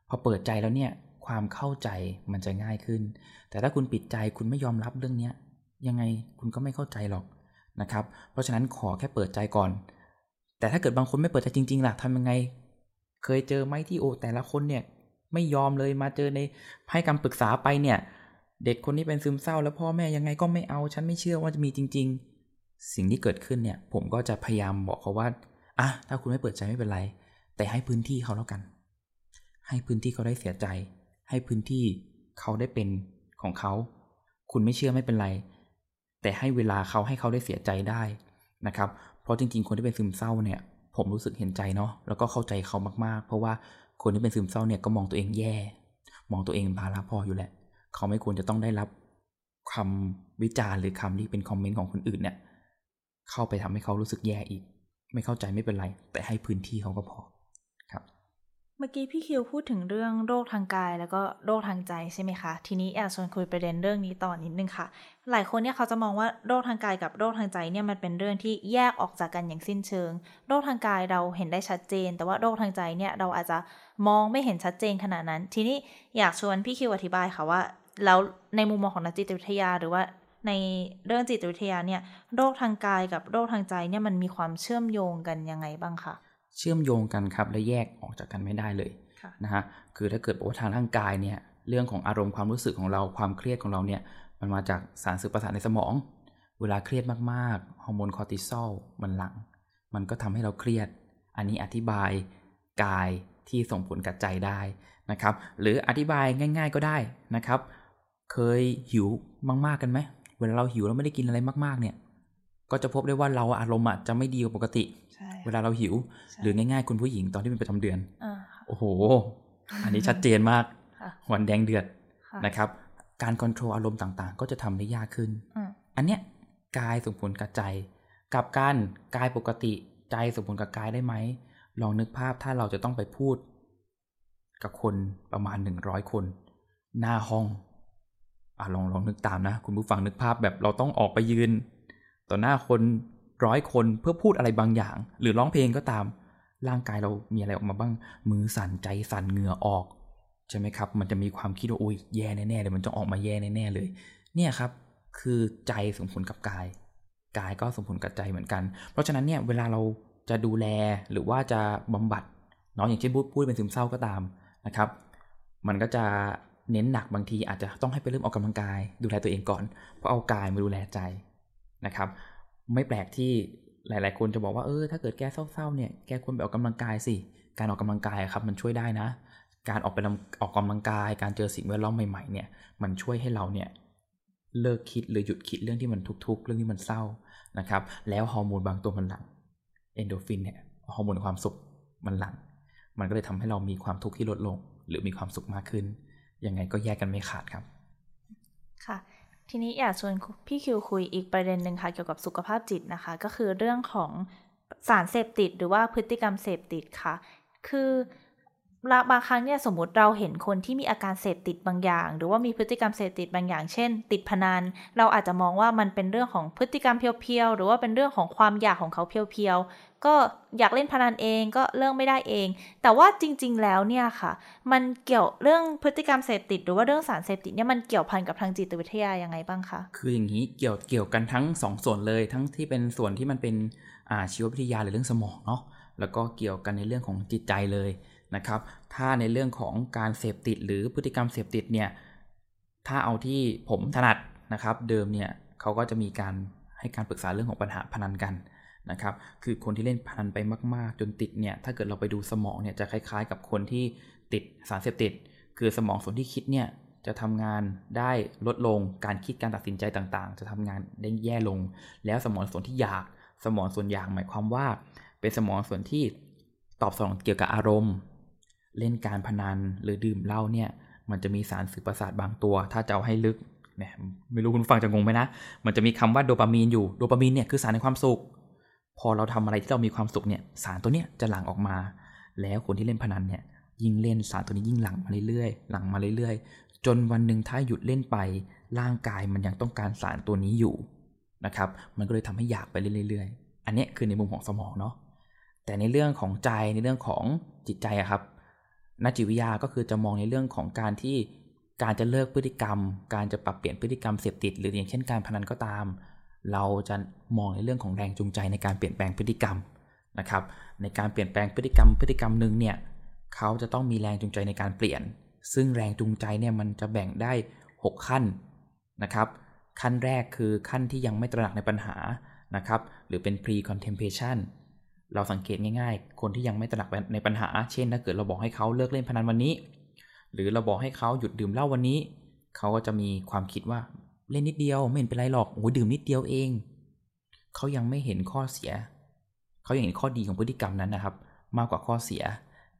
พอเปิดใจแล้วเนี่ย ความเข้าใจมันจะง่ายขึ้น แต่ถ้าคุณปิดใจคุณไม่ยอมรับเรื่องเนี้ย ยังไงคุณก็ไม่เข้าใจหรอก นะครับ เพราะฉะนั้นขอแค่เปิดใจก่อน แต่ถ้าเกิดบางคนไม่เปิดใจจริงๆล่ะทำยังไง เคยเจอไหมที่โอ แต่ละคนเนี่ยไม่ยอมเลยมาเจอในให้คำปรึกษาไปเนี่ย เด็กคนนี้เป็นซึมเศร้า แล้วพ่อแม่ยังไงก็ไม่เอา ฉันไม่เชื่อว่าจะมีจริง ๆ สิ่งที่เกิดขึ้นเนี่ย ผมก็จะพยายามบอกเขาว่าอะถ้าคุณไม่เปิดใจไม่เป็นไร แต่ให้พื้นที่เขาแล้วกัน ให้พื้นที่เขาได้เสียใจ ให้พื้นที่เขาได้เป็นของเขา คุณไม่เชื่อไม่เป็นไร แต่ให้เวลาเขาให้เขาได้เสียใจได้นะครับ เพราะจริง ๆ คนที่เป็นซึมเศร้าเนี่ย ผมรู้สึกเห็นใจเนาะแล้วก็เข้าใจเขามากๆ เพราะว่าคนที่เป็นซึมเศร้าเนี่ยก็มองตัวเองแย่ มองตัวเองเป็นภาระพออยู่แหละ เขาไม่ควรจะต้องได้รับคำวิจารณ์หรือคำที่เป็นคอมเมนต์ของคนอื่นเนี่ย เข้าไปทำให้เขารู้สึกแย่อีก ไม่เข้าใจไม่เป็นไร แต่ให้พื้นที่เขาก็พอ มื่อกี้พี่คิวพูดถึงเรื่องโรคทางกายแล้วก็โรคทางใจใช่ไหมคะ ทีนี้แอบชวนคุยประเด็นเรื่องนี้ต่อนิดนึงค่ะ หลายคนเนี่ยเขาจะมองว่าโรคทางกายกับโรคทางใจเนี่ยมันเป็นเรื่องที่แยกออกจากกันอย่างสิ้นเชิง โรคทางกายเราเห็นได้ชัดเจน แต่ว่าโรคทางใจเนี่ยเราอาจจะมองไม่เห็นชัดเจนขนาดนั้น ทีนี้อยากชวนพี่คิวอธิบายค่ะว่าแล้วในมุมมองของนักจิตวิทยาหรือว่าในเรื่องจิตวิทยาเนี่ยโรคทางกายกับโรคทางใจเนี่ยมันมีความเชื่อมโยงกันยังไงบ้างคะ เชื่อมโยงกันครับและแยกออกจากกันไม่ได้เลยนะฮะคือถ้าเกิดบอกว่าทางร่างกายเนี่ยเรื่องของอารมณ์ความรู้สึกของเราความเครียดของเราเนี่ยมันมาจากสารสื่อประสาทในสมอง เวลาเครียดมากๆฮอร์โมนคอร์ติซอลมันหลั่งมันก็ทำให้เราเครียด อันนี้อธิบายกายที่ส่งผลกับใจได้นะครับ หรืออธิบายง่าย ๆก็ได้นะครับ เคยหิวมากๆกันไหมเวลาเราหิวเราไม่ได้กินอะไรมากๆเนี่ยก็จะพบได้ว่าเราอารมณ์จะไม่ดีกว่าปกติ เวลาเราหิว หรือง่ายๆคุณผู้หญิงตอนที่เป็นประจำเดือนโอ้โห อันนี้ชัดเจนมากวันแดงเดือดนะครับ การควบคุมอารมณ์ต่างๆ ก็จะทำได้ยากขึ้น อันเนี้ยกายส่งผลกับใจกับการกายปกติใจส่งผลกับกายได้ไหมลองนึกภาพถ้าเราจะต้องไปพูด กับคนประมาณหนึ่งร้อยคน หน้าห้องอะลองลองนึกตามนะ คุณผู้ฟังนึกภาพแบบเราต้องออกไปยืน ต่อหน้าคน ร้อยคนเพื่อพูดอะไรบางอย่าง หรือร้องเพลงก็ตาม ร่างกายเรามีอะไรออกมาบ้าง มือสั่นใจสั่นเหงื่อออก ใช่ไหมครับ มันจะมีความคิดว่าอุ้ยแย่แน่ๆเลยมันจะออกมาแย่แน่ๆเลย เนี่ยครับ คือใจส่งผลกับกาย กายก็ส่งผลกับใจเหมือนกัน เพราะฉะนั้นเนี่ยเวลาเราจะดูแลหรือว่าจะบำบัดเนาะอย่างเช่นพูดพูดเป็นซึมเศร้าก็ตามนะครับ มันก็จะเน้นหนักบางทีอาจจะต้องให้ไปเริ่มออกกำลังกาย ดูแลตัวเองก่อน เพราะเอากายมาดูแลใจนะครับ ไม่แปลกที่หลาย ๆ คนจะบอกว่าเออถ้าเกิดแกเศร้า ๆ เนี่ยแกควรไปออกกำลังกายสิ การออกกำลังกายครับมันช่วยได้นะ การออกไปออกกำลังกาย การเจอสิ่งแวดล้อมใหม่ ๆ เนี่ยมันช่วยให้เราเนี่ยเลิกคิดหรือหยุดคิดเรื่องที่มันทุกข์เรื่องที่มันเศร้านะครับ แล้วฮอร์โมนบางตัวมันหลังเอนโดฟินเนี่ยฮอร์โมนความสุขมันหลังมันก็เลยทำให้เรามีความทุกข์ที่ลดลง หรือมีความสุขมากขึ้น ยังไงก็แยกกันไม่ขาดครับ ค่ะ ทีนี้อยากชวนพี่คิวคุยอีกประเด็นหนึ่งค่ะ เกี่ยวกับสุขภาพจิตนะคะ ก็คือเรื่องของสารเสพติดหรือว่าพฤติกรรมเสพติดค่ะ คือ บางครั้งเนี่ยสมมติเราเห็นคนที่มีอาการเสพติดบางอย่าง หรือว่ามีพฤติกรรมเสพติดบางอย่าง เช่น ติดพนันเราอาจจะมองว่ามันเป็นเรื่องของพฤติกรรมเพียวๆหรือว่าเป็นเรื่องของความอยากของเขาเพียวๆก็อยากเล่นพนันเองก็เรื่องไม่ได้เอง แต่ว่าจริง ๆ แล้วเนี่ยค่ะ มันเกี่ยวเรื่องพฤติกรรมเสพติด หรือว่าเรื่องสารเสพติดเนี่ยมันเกี่ยวพันกับทางจิตวิทยายังไงบ้างคะคืออย่างนี้เกี่ยวเกี่ยวกันทั้ง 2สส่วนเลย ทั้งที่เป็นส่วนที่มันเป็นชีววิทยาหรือเรื่องสมองเนาะแล้วก็เกี่ยวกันในเรื่องของจิตใจเลย นะครับ ถ้าในเรื่องของการเสพติดหรือพฤติกรรมเสพติดเนี่ย ถ้าเอาที่ผมถนัดนะครับ เดิมเนี่ยเขาก็จะมีการให้การปรึกษาเรื่องของปัญหาพนันกันนะครับ คือคนที่เล่นพนันไปมาก ๆ จนติดเนี่ย ถ้าเกิดเราไปดูสมองเนี่ยจะคล้ายๆ กับคนที่ติดสารเสพติด คือสมองส่วนที่คิดเนี่ยจะทำงานได้ลดลง การคิดการตัดสินใจต่างๆ จะทำงานได้แย่ลง แล้วสมองส่วนที่อยาก สมองส่วนอยากหมายความว่า เป็นสมองส่วนที่ตอบสนองเกี่ยวกับอารมณ์ เล่นการพนันหรือดื่มเหล้าเนี่ย มันจะมีสารสื่อประสาทบางตัว ถ้าจะเอาให้ลึกเนี่ยไม่รู้คุณฟังจะงงไหมนะ มันจะมีคำว่าโดปามีนอยู่ โดปามีนเนี่ยคือสารในความสุข พอเราทำอะไรที่เรามีความสุขเนี่ย สารตัวเนี้ยจะหลั่งออกมา แล้วคนที่เล่นพนันเนี่ยยิ่งเล่นสารตัวนี้ยิ่งหลั่งมาเรื่อยๆ หลั่งมาเรื่อยๆ จนวันหนึ่งถ้าหยุดเล่นไป ร่างกายมันยังต้องการสารตัวนี้อยู่นะครับ มันก็เลยทำให้อยากไปเรื่อยๆ อันนี้คือในมุมของสมองเนาะ แต่ในเรื่องของใจในเรื่องของจิตใจอะครับ นักจิตวิทยาก็คือจะมองในเรื่องของการที่การจะเลิกพฤติกรรม การจะปรับเปลี่ยนพฤติกรรมเสพติด หรืออย่างเช่นการพนันก็ตาม เราจะมองในเรื่องของแรงจูงใจในการเปลี่ยนแปลงพฤติกรรมนะครับ ในการเปลี่ยนแปลงพฤติกรรมพฤติกรรมหนึ่งเนี่ยเขาจะต้องมีแรงจูงใจในการเปลี่ยน ซึ่งแรงจูงใจเนี่ยมันจะแบ่งได้ 6 ขั้นนะครับ ขั้นแรกคือขั้นที่ยังไม่ตระหนักในปัญหานะครับ หรือเป็น pre contemplation เราสังเกตง่ายๆ คนที่ยังไม่ตระหนักในปัญหา เช่น ถ้าเกิดเราบอกให้เขาเลิกเล่นพนันวันนี้ หรือเราบอกให้เขาหยุดดื่มเหล้าวันนี้ เขาก็จะมีความคิดว่าเล่นนิดเดียวไม่เห็นเป็นไรหรอกโอ้ยดื่มนิดเดียวเอง เขายังไม่เห็นข้อเสีย เขายังเห็นข้อดีของพฤติกรรมนั้นนะครับ มากกว่าข้อเสีย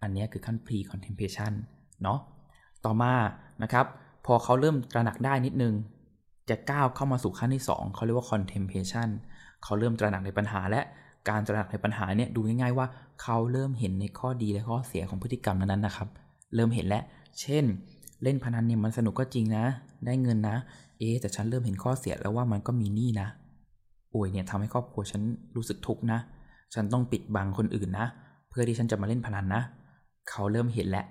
อันนี้คือขั้น pre contemplation เนาะ ต่อมานะครับ พอเขาเริ่มตระหนักได้นิดนึง จะก้าวเข้ามาสู่ขั้นที่ 2 เขาเรียกว่า contemplation เขาเริ่มตระหนักในปัญหาและ การตระหนักในปัญหาเนี่ยดูง่ายๆว่าเขาเริ่มเห็นในข้อดีและข้อเสียของพฤติกรรมนั้นๆนะครับ เริ่มเห็นแล้ว เช่น เล่นพนันเนี่ยมันสนุกก็จริงนะ ได้เงินนะ เอ๊แต่ฉันเริ่มเห็นข้อเสียแล้วว่ามันก็มีหนี้นะโอ้ยเนี่ยทำให้ครอบครัวฉันรู้สึกทุกข์นะ ฉันต้องปิดบังคนอื่นนะ เพื่อที่ฉันจะมาเล่นพนันนะ เขาเริ่มเห็นแล้ว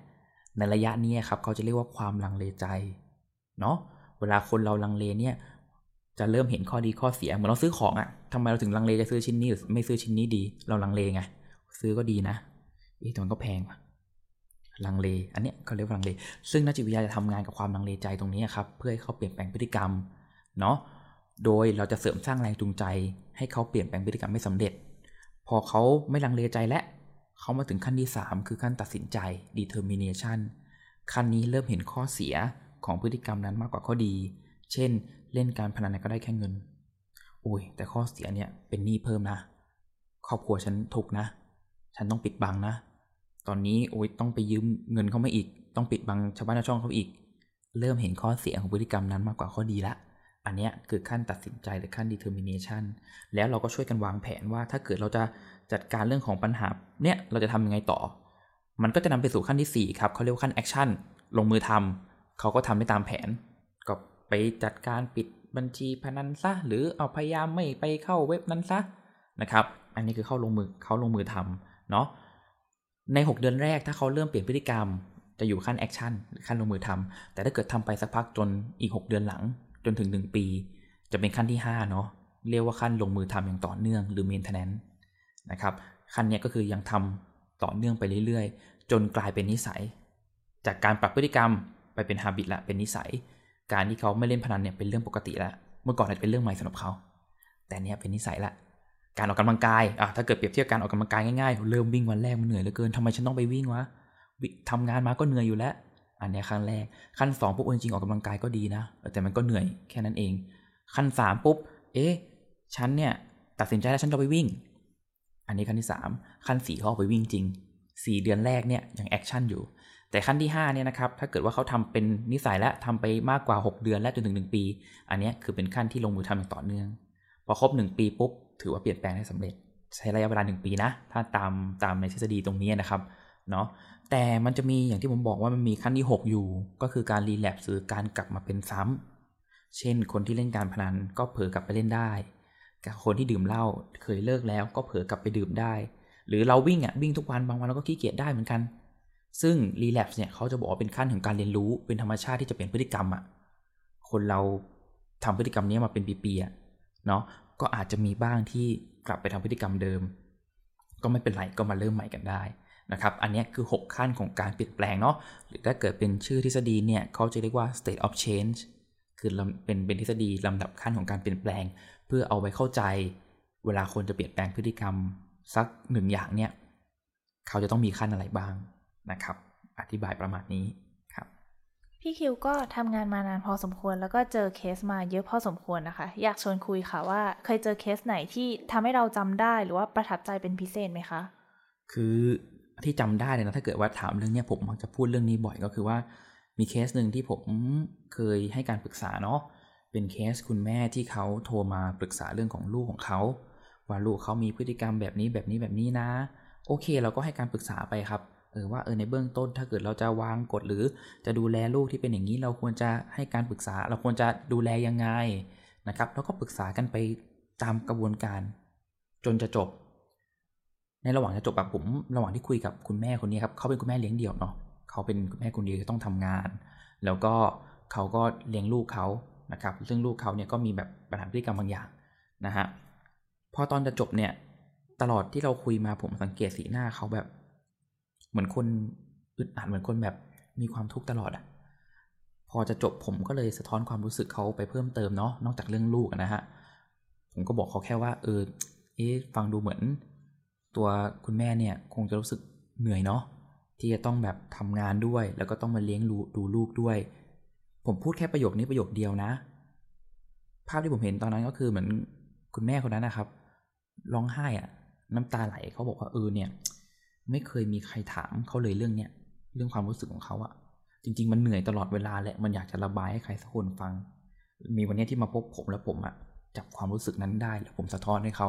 ในระยะนี้ครับเขาจะเรียกว่าความลังเลใจ เนาะ เวลาคนเราลังเลเนี่ย จะเริ่มเห็นข้อดีข้อเสียเหมือนเราซื้อของอะ่ะทำไมเราถึงลังเลจะซื้อชิ้นนี้หรือไม่ซื้อชิ้นนี้ดี เราลังเลไงซื้อก็ดีนะเอ๊ะแต่มันก็แพงว่ะลังเล อันเนี้ยเขาเรียกว่าลังเล ซึ่งนักจิตวิทยาจะทำงานกับความลังเลใจตรงนี้ครับ เพื่อให้เขาเปลี่ยนแปลงพฤติกรรม เนาะ โดยเราจะเสริมสร้างแรงจูงใจ ให้เขาเปลี่ยนแปลงพฤติกรรมไม่สำเร็จ พอเขาไม่ลังเลใจและ เขามาถึงขั้นที่ 3 คือขั้นตัดสินใจ determination ขั้นนี้เริ่มเห็นข้อเสียของพฤติกรรมนั้นมากกว่าข้อดี เช่น เล่นการพนันก็ได้แค่เงิน โอ้ย แต่ข้อเสียเนี่ยเป็นหนี้เพิ่มนะ ครอบครัวฉันทุกนะ ฉันต้องปิดบังนะ ตอนนี้โอ้ยต้องไปยืมเงินเขามาอีก ต้องปิดบังชาวบ้านชาวช่องเขาอีก เริ่มเห็นข้อเสียของพฤติกรรมนั้นมากกว่าข้อดีละ อันนี้คือขั้นตัดสินใจหรือขั้น determination แล้วเราก็ช่วยกันวางแผนว่าถ้าเกิดเราจะจัดการเรื่องของปัญหาเนี่ยเราจะทำยังไงต่อ มันก็จะนำไปสู่ขั้นที่ 4 ครับเขาเรียกว่าขั้น action ลงมือทำเขาก็ทำได้ตามแผน ไปจัดการปิดบัญชีพนันซะหรือเอาพยายามไม่ไปเข้าเว็บนั้นซะนะครับ อันนี้คือเข้าลงมือเขาลงมือทำเนาะใน 6 เดือนแรกถ้าเขาเริ่มเปลี่ยนพฤติกรรม จะอยู่ขั้นแอคชั่นขั้นลงมือทำแต่ถ้าเกิดทำไปสักพักจนอีก 6 เดือนหลังจนถึง 1 ปี จะเป็นขั้นที่ 5 เนาะเรียกว่าขั้นลงมือทำอย่างต่อเนื่องหรือ maintenance นะครับขั้นนี้ก็คือยังทำต่อเนื่องไปเรื่อยๆ จนกลายเป็นนิสัย จากการปรับพฤติกรรมไปเป็นฮาบิตละเป็นนิสัย การที่เขาไม่เล่นพนันเนี่ยเป็นเรื่องปกติละเมื่อก่อนอาจจะเป็นเรื่องใหม่สำหรับเขา แต่เนี้ยเป็นนิสัยละ การออกกำลังกายอะถ้าเกิดเปรียบเทียบการออกกำลังกายง่ายๆเริ่มวิ่งวันแรกมันเหนื่อยเหลือเกินทำไมฉันต้องไปวิ่งวะทำงานมาก็เหนื่อยอยู่แล้ว อันนี้ขั้นแรก ขั้นสองปุ๊บจริงๆออกกำลังกายก็ดีนะ แต่มันก็เหนื่อยแค่นั้นเอง ขั้นสามปุ๊บ เอ๊ะ ฉันเนี่ยตัดสินใจแล้วฉันจะไปวิ่ง อันนี้ขั้นที่สามขั้นสี่เขาออกไปวิ่งจริงสี่เดือนแรกเนี่ยยัง action อยู่ แต่ขั้นที่5เนี่ยนะครับถ้าเกิดว่าเขาทำเป็นนิสัยและทำไปมากกว่า 6 เดือนและจนถึง 1 ปี อันนี้คือเป็นขั้นที่ลงมือทำอย่างต่อเนื่อง พอครบ 1 ปีปุ๊บ ถือว่าเปลี่ยนแปลงได้สำเร็จ ใช้ระยะเวลา 1 ปีนะ ถ้าตามตามในทฤษฎีตรงนี้นะครับเนาะแต่มันจะมีอย่างที่ผมบอกว่ามันมีขั้นที่ 6 อยู่ ก็คือการ relapse หรือการกลับมาเป็นซ้ำเช่น คนที่เล่นการพนันก็เผลอกลับไปเล่นได้คนที่ดื่มเหล้าเคยเลิกแล้วก็เผลอกลับไปดื่มได้ หรือเราวิ่งอะวิ่งทุกวันบางวันเราก็ขี้เกียจได้เหมือนกัน ซึ่งรีแลปเนี่ยเขาจะบอกว่าเป็นขั้นของการเรียนรู้เป็นธรรมชาติที่จะเปลี่ยนพฤติกรรมอะคนเราทำพฤติกรรมนี้มาเป็นปีๆอะเนาะก็อาจจะมีบ้างที่กลับไปทำพฤติกรรมเดิม ก็ไม่เป็นไรก็มาเริ่มใหม่กันได้นะครับอันนี้คือ 6 ขั้นของการเปลี่ยนแปลงเนาะหรือถ้าเกิดเป็นชื่อทฤษฎีเนี่ยเขาจะเรียกว่า state of change คือเป็นเป็นทฤษฎีลำดับขั้นของการเปลี่ยนแปลง เพื่อเอาไว้เข้าใจ เวลาคนจะเปลี่ยนแปลงพฤติกรรมสักหนึ่งอย่างเนี่ยเขาจะต้องมีขั้นอะไรบ้าง นะครับ อธิบายประมาณนี้พี่คิวก็ทำงานมานานพอสมควร แล้วก็เจอเคสมาเยอะพอสมควรนะคะ อยากชวนคุยค่ะว่า เคยเจอเคสไหนที่ทำให้เราจำได้หรือว่าประทับใจเป็นพิเศษไหมคะ คือที่จำได้เลยนะถ้าเกิดว่าถามเรื่องนี้ผมมักจะพูดเรื่องนี้บ่อยก็คือว่ามีเคสหนึ่งที่ผมเคยให้การปรึกษาเนาะเป็นเคสคุณแม่ที่เขาโทรมาปรึกษาเรื่องของลูกของเขาว่าลูกเขามีพฤติกรรมแบบนี้แบบนี้แบบนี้นะ โอเค เราก็ให้การปรึกษาไปครับ เออว่าเออในเบื้องต้นถ้าเกิดเราจะวางกฎหรือจะดูแลลูกที่เป็นอย่างนี้ เราควรจะให้การปรึกษา เราควรจะดูแลยังไงนะครับ แล้วก็ปรึกษากันไปตามกระบวนการ จนจะจบ ในระหว่างจะจบแบบผมระหว่างที่คุยกับคุณแม่คนนี้ครับเขาเป็นคุณแม่เลี้ยงเดี่ยวเนาะเขาเป็นคุณแม่คนเดียวที่ต้องทำงาน แล้วก็เขาก็เลี้ยงลูกเขานะครับ ซึ่งลูกเขาเนี่ยก็มีแบบปัญหาพฤติกรรมบางอย่างนะฮะพอตอนจะจบเนี่ยตลอดที่เราคุยมาผมสังเกตสีหน้าเขาแบบ เหมือนคนอึดอัดเหมือนคนแบบมีความทุกข์ตลอดอะ่ะพอจะจบผมก็เลยสะท้อนความรู้สึกเขาไปเพิ่มเติมเนาะนอกจากเรื่องลูกนะฮะผมก็บอกเขาแค่ว่า เออเอ๊ฟังดูเหมือน ตัวคุณแม่เนี่ยคงจะรู้สึกเหนื่อยเนาะที่จะต้องแบบทำงานด้วย แล้วก็ต้องมาเลี้ยงดูลูกด้วย ผมพูดแค่ประโยคนี้ประโยคเดียวนะ ภาพที่ผมเห็นตอนนั้นก็คือเหมือนคุณแม่คนนั้นนะครับร้องไห้อะน้ำตาไหลเขาบอกว่าเออเนี่ย ไม่เคยมีใครถามเขาเลยเรื่องเนี้ยเรื่องความรู้สึกของเขาอะจริง ๆ มันเหนื่อยตลอดเวลาแหละมันอยากจะระบายให้ใครสักคนฟัง มีวันนี้ที่มาพบผมแล้วผมอะจับความรู้สึกนั้นได้แล้วผมสะท้อนให้เขา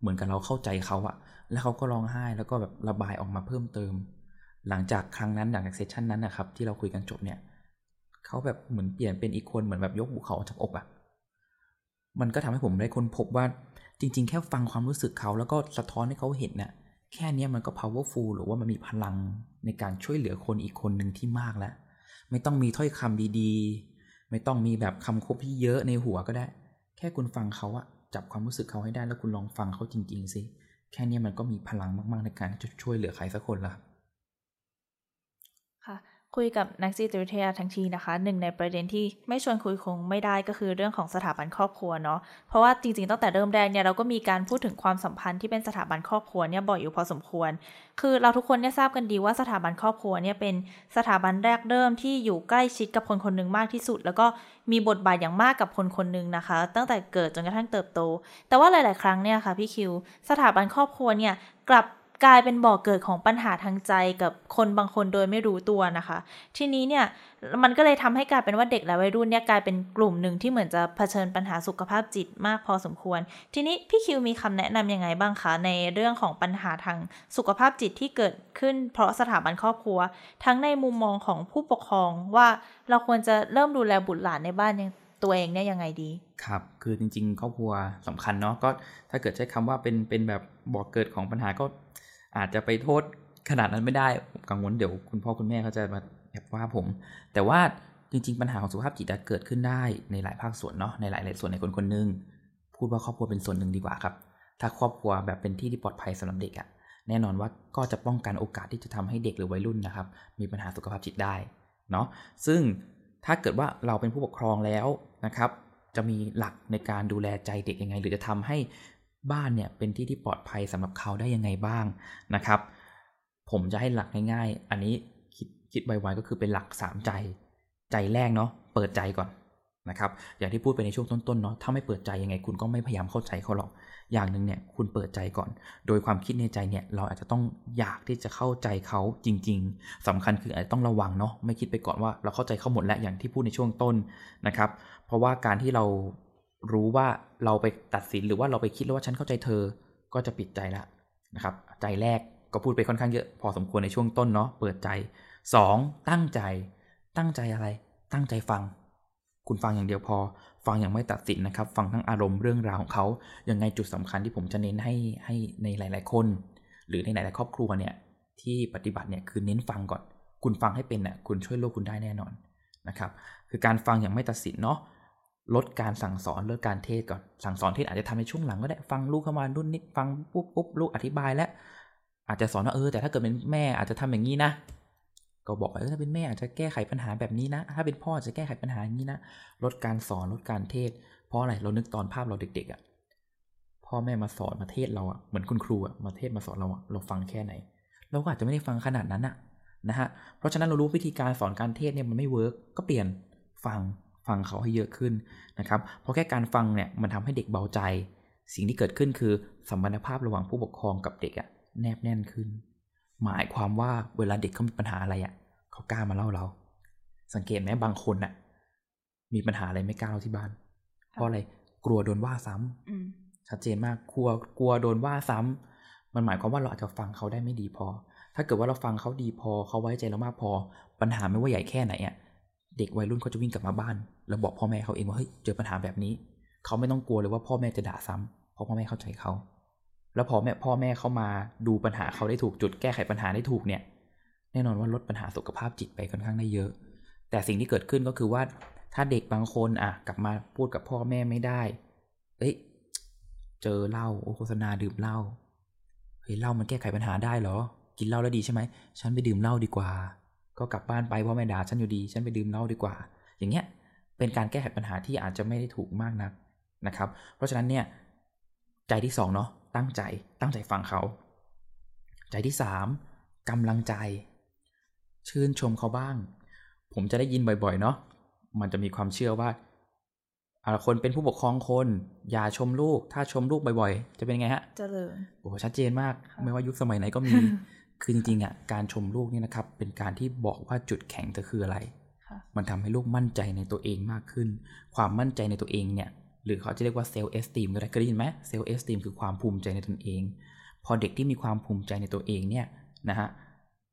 เหมือนกับเราเข้าใจเขาอะแล้วเขาก็ร้องไห้แล้วก็แบบระบายออกมาเพิ่มเติม หลังจากครั้งนั้นหลังจากเซสชันนั้นนะครับที่เราคุยกันจบเนี่ยเขาแบบเหมือนเปลี่ยนเป็นอีกคนเหมือนแบบยกบุเขาออกจากอกอะมันก็ทำให้ผมได้ค้นพบว่าจริง ๆ แค่ฟังความรู้สึกเขาแล้วก็สะท้อนให้เขาเห็นเนี่ย แค่นี้มันก็ powerful หรือว่ามันมีพลังในการช่วยเหลือคนอีกคนหนึ่งที่มากแล้ว ไม่ต้องมีถ้อยคำดีๆ ไม่ต้องมีแบบคำคบที่เยอะในหัวก็ได้ แค่คุณฟังเขาอะจับความรู้สึกเขาให้ได้แล้วคุณลองฟังเขาจริง ๆ สิ แค่นี้มันก็มีพลังมากๆในการจะช่วยเหลือใครสักคนละ คุยกับนักจิตวิทยาทั้งทีนะคะหนึ่งในประเด็นที่ไม่ชวนคุยคงไม่ได้ก็คือเรื่องของสถาบันครอบครัวเนาะเพราะว่าจริงๆตั้งแต่เริ่มแรกเนี่ยเราก็มีการพูดถึงความสัมพันธ์ที่เป็นสถาบันครอบครัวเนี่ยบ่อยอยู่พอสมควร คือเราทุกคนเนี่ยทราบกันดีว่าสถาบันครอบครัวเนี่ยเป็นสถาบันแรกเริ่มที่อยู่ใกล้ชิดกับคนคนหนึ่งมากที่สุด แล้วก็มีบทบาทอย่างมากกับคนคนหนึ่งนะคะ ตั้งแต่เกิดจนกระทั่งเติบโต แต่ว่าหลาย ๆ ครั้งเนี่ยค่ะพี่คิว สถาบันครอบครัวเนี่ยกลับ กลายเป็นบ่อกเกิดของปัญหาทางใจกับคนบางคนโดยไม่รู้ตัวนะคะ ทีนี้เนี่ยมันก็เลยทำให้กลายเป็นว่าเด็กและวัยรุ่นเนี่ยกลายเป็นกลุ่มหนึ่งที่เหมือนจะเผชิญปัญหาสุขภาพจิตมากพอสมควร ทีนี้พี่คิวมีคำแนะนํำยังไงบ้างคะในเรื่องของปัญหาทางสุขภาพจิตที่เกิดขึ้น เพราะสถาบันครอบครัว ทั้งในมุมมองของผู้ปกครองว่าเราควรจะเริ่มดูแลบุตรหลานในบ้านยังตัวเองเนี่ยยังไงดี ครับ คือจริงๆ ครอบครัวสำคัญเนาะ ก็ถ้าเกิดใช้คำว่าเป็นเป็นแบบบ่อกเกิดของปัญหาก็ อาจจะไปโทษขนาดนั้นไม่ได้กังวลเดี๋ยวคุณพ่อคุณแม่เขาจะมาแอบว่าผม แต่ว่าจริง ๆ ปัญหาของสุขภาพจิตเกิดขึ้นได้ในหลายภาคส่วนเนาะในหลายๆส่วนในคนคนหนึ่งพูดว่าครอบครัวเป็นส่วนหนึ่งดีกว่าครับ ถ้าครอบครัวแบบเป็นที่ที่ปลอดภัยสำหรับเด็กอะแน่นอนว่าก็จะป้องกันโอกาสที่จะทำให้เด็กหรือวัยรุ่นนะครับ มีปัญหาสุขภาพจิตได้เนาะซึ่งถ้าเกิดว่าเราเป็นผู้ปกครองแล้วนะครับ จะมีหลักในการดูแลใจเด็กยังไง หรือจะทำให้ บ้านเนี่ยเป็นที่ที่ปลอดภัยสำหรับเขาได้ยังไงบ้างนะครับ ผมจะให้หลักง่ายๆ อันนี้คิดคิดไวๆก็คือเป็นหลัก 3 ใจ ใจแรกเนาะเปิดใจก่อนนะครับ อย่างที่พูดไปในช่วงต้นๆเนาะถ้าไม่เปิดใจยังไงคุณก็ไม่พยายามเข้าใจเขาหรอก อย่างหนึ่งเนี่ยคุณเปิดใจก่อน โดยความคิดในใจเนี่ยเราอาจจะต้องอยากที่จะเข้าใจเขาจริง ๆสำคัญคืออาจจะต้องระวังเนาะไม่คิดไปก่อนว่าเราเข้าใจเขาหมดแล้วอย่างที่พูดในช่วงต้นนะครับ เพราะว่าการที่เรา รู้ว่าเราไปตัดสินหรือว่าเราไปคิดแล้วว่าฉันเข้าใจเธอ ก็จะปิดใจละนะครับ ใจแรกก็พูดไปค่อนข้างเยอะพอสมควรในช่วงต้นเนาะ เปิดใจ 2. ตั้งใจ ตั้งใจอะไร ตั้งใจฟัง คุณฟังอย่างเดียวพอ ฟังอย่างไม่ตัดสินนะครับ ฟังทั้งอารมณ์เรื่องราวของเขายังไงจุดสำคัญที่ผมจะเน้นให้ให้ในหลาย ๆ คน หรือในหลาย ๆ ครอบครัวเนี่ยที่ปฏิบัติเนี่ยคือเน้นฟังก่อน คุณฟังให้เป็นน่ะคุณช่วยโลกคุณได้แน่นอนนะครับ คือการฟังอย่างไม่ตัดสินเนาะ ลดการสั่งสอนลดการเทศก่อนสั่งสอนเทศอาจจะทำในช่วงหลังก็ได้ฟังลูกเข้ามารุ่นนิดฟังปุ๊บปุ๊บลูกอธิบายแล้วอาจจะสอนว่าเออแต่ถ้าเกิดเป็นแม่อาจจะทำอย่างนี้นะ ก็บอกว่าเออถ้าเป็นแม่อาจจะแก้ไขปัญหาแบบนี้นะ ถ้าเป็นพ่อจะแก้ไขปัญหาอย่างนี้นะลดการสอนลดการเทศ เพราะอะไรเรานึกตอนภาพเราเด็กๆอะ่ะพ่อแม่มาสอนมาเทศเราอะ่ะเหมือนคุณครูอะ่ะมาเทศมาสอนเราอะ่ะเราฟังแค่ไหน เราก็อาจจะไม่ได้ฟังขนาดนั้นอะ่ะนะฮะเพราะฉะนั้นเรารู้วิธีการสอนการเทศเนี่ยมันไม่ work ก็เปลี่ยนฟัง ฟังเขาให้เยอะขึ้นนะครับ เพราะแค่การฟังเนี่ยมันทำให้เด็กเบาใจ สิ่งที่เกิดขึ้นคือสัมพันธภาพระหว่างผู้ปกครองกับเด็กอะแนบแน่นขึ้น หมายความว่าเวลาเด็กเขามีปัญหาอะไรอะเขากล้ามาเล่าเรา สังเกตไหมบางคนอะมีปัญหาอะไรไม่กล้าเล่าที่บ้าน เพราะอะไรกลัวโดนว่าซ้ำชัดเจนมากกลัวกลัวโดนว่าซ้ำมันหมายความว่าเราอาจจะฟังเขาได้ไม่ดีพอ ถ้าเกิดว่าเราฟังเขาดีพอเขาไว้ใจเรามากพอ ปัญหาไม่ว่าใหญ่แค่ไหนอะ เด็กวัยรุ่นเขาจะวิ่งกลับมาบ้าน แล้วบอกพ่อแม่เขาเองว่าเฮ้ยเจอปัญหาแบบนี้ เขาไม่ต้องกลัวเลยว่าพ่อแม่จะด่าซ้ำเพราะพ่อแม่เข้าใจเขา แล้วพอแม่พ่อแม่เขามาดูปัญหาเขาได้ถูกจุดแก้ไขปัญหาได้ถูกเนี่ย แน่นอนว่าลดปัญหาสุขภาพจิตไปค่อนข้างได้เยอะ แต่สิ่งที่เกิดขึ้นก็คือว่าถ้าเด็กบางคนอะกลับมาพูดกับพ่อแม่ไม่ได้ เอ้ยเจอเหล้าโฆษณาดื่มเหล้าเฮ้ยเหล้ามันแก้ไขปัญหาได้เหรอ กินเหล้าแล้วดีใช่ไหม ฉันไปดื่มเหล้าดีกว่า ก็กลับบ้านไปเพราะแม่ด่าฉันอยู่ดี ฉันไปดื่มเหล้าดีกว่า อย่างเงี้ยเป็นการแก้ไขปัญหาที่อาจจะไม่ได้ถูกมากนักนะครับ เพราะฉะนั้นเนี่ยใจที่สองเนาะตั้งใจตั้งใจฟังเขา ใจที่สามกำลังใจ ชื่นชมเขาบ้าง ผมจะได้ยินบ่อยๆเนาะมันจะมีความเชื่อว่าอาคนเป็นผู้ปกครองคน อย่าชมลูก ถ้าชมลูกบ่อยๆ จะเป็นไงฮะเจริญโอ้ชัดเจนมาก ไม่ว่ายุคสมัยไหนก็มี คือจริงๆอะการชมลูกนี่นะครับเป็นการที่บอกว่าจุดแข็งเธอคืออะไร มันทำให้ลูกมั่นใจในตัวเองมากขึ้น ความมั่นใจในตัวเองเนี่ยหรือเขาจะเรียกว่า self-esteem ก็ได้เคยได้ยินไหม self-esteem คือความภูมิใจในตนเอง พอเด็กที่มีความภูมิใจในตัวเองเนี่ยนะฮะ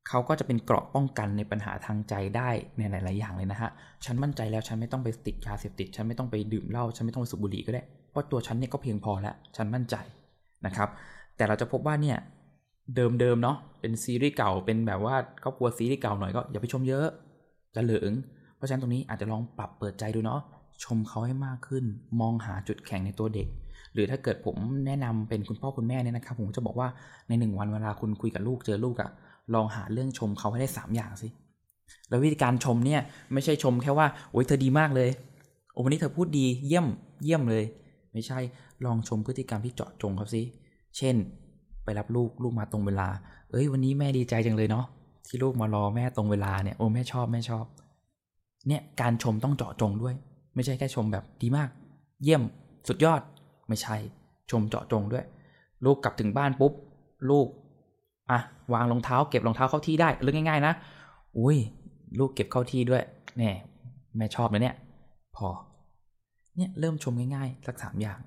เขาก็จะเป็นเกราะป้องกันในปัญหาทางใจได้ในหลาย ๆ อย่างเลยนะฮะ ฉันมั่นใจแล้วฉันไม่ต้องไปติดยาเสพติด ฉันไม่ต้องไปดื่มเหล้า ฉันไม่ต้องไปสูบบุหรี่ก็ได้ เพราะตัวฉันเนี่ยก็เพียงพอแล้ว ฉันมั่นใจนะครับ แต่เราจะพบว่าเนี่ย เดิมๆเนาะเป็นซีรีส์เก่าเป็นแบบว่าครอบครัวซีรีส์เก่าหน่อยก็อย่าไปชมเยอะจะเหลืองเพราะฉะนั้นตรงนี้อาจจะลองปรับเปิดใจดูเนาะชมเขาให้มากขึ้น มองหาจุดแข็งในตัวเด็ก หรือถ้าเกิดผมแนะนำเป็นคุณพ่อคุณแม่เนี่ยนะครับ ผมจะบอกว่าในหนึ่งวันเวลาคุณคุยกับลูกเจอลูกอะลองหาเรื่องชมเขาให้ได้ 3 อย่างสิแล้ววิธีการชมเนี่ยไม่ใช่ชมแค่ว่าโอ้ยเธอดีมากเลยโอ้วันนี้เธอพูดดีเยี่ยมเยี่ยมเลย ไม่ใช่ลองชมพฤติกรรมที่เจาะจงเขาสิเช่น ไปรับลูกลูกมาตรงเวลา เอ้ย วันนี้แม่ดีใจจังเลยเนาะที่ลูกมารอแม่ตรงเวลาเนี่ยโอ้แม่ชอบแม่ชอบ เนี่ยการชมต้องเจาะจงด้วย ไม่ใช่แค่ชมแบบดีมาก เยี่ยมสุดยอดไม่ใช่ ชมเจาะจงด้วย ลูกกลับถึงบ้านปุ๊บ ลูกอะวางรองเท้าเก็บรองเท้าเข้าที่ได้เรื่องง่ายๆนะอุ้ย ลูกเก็บเข้าที่ด้วยแน่แม่ชอบเลยเนี่ย พอ เนี่ยเริ่มชมง่ายๆ สักสามอย่าง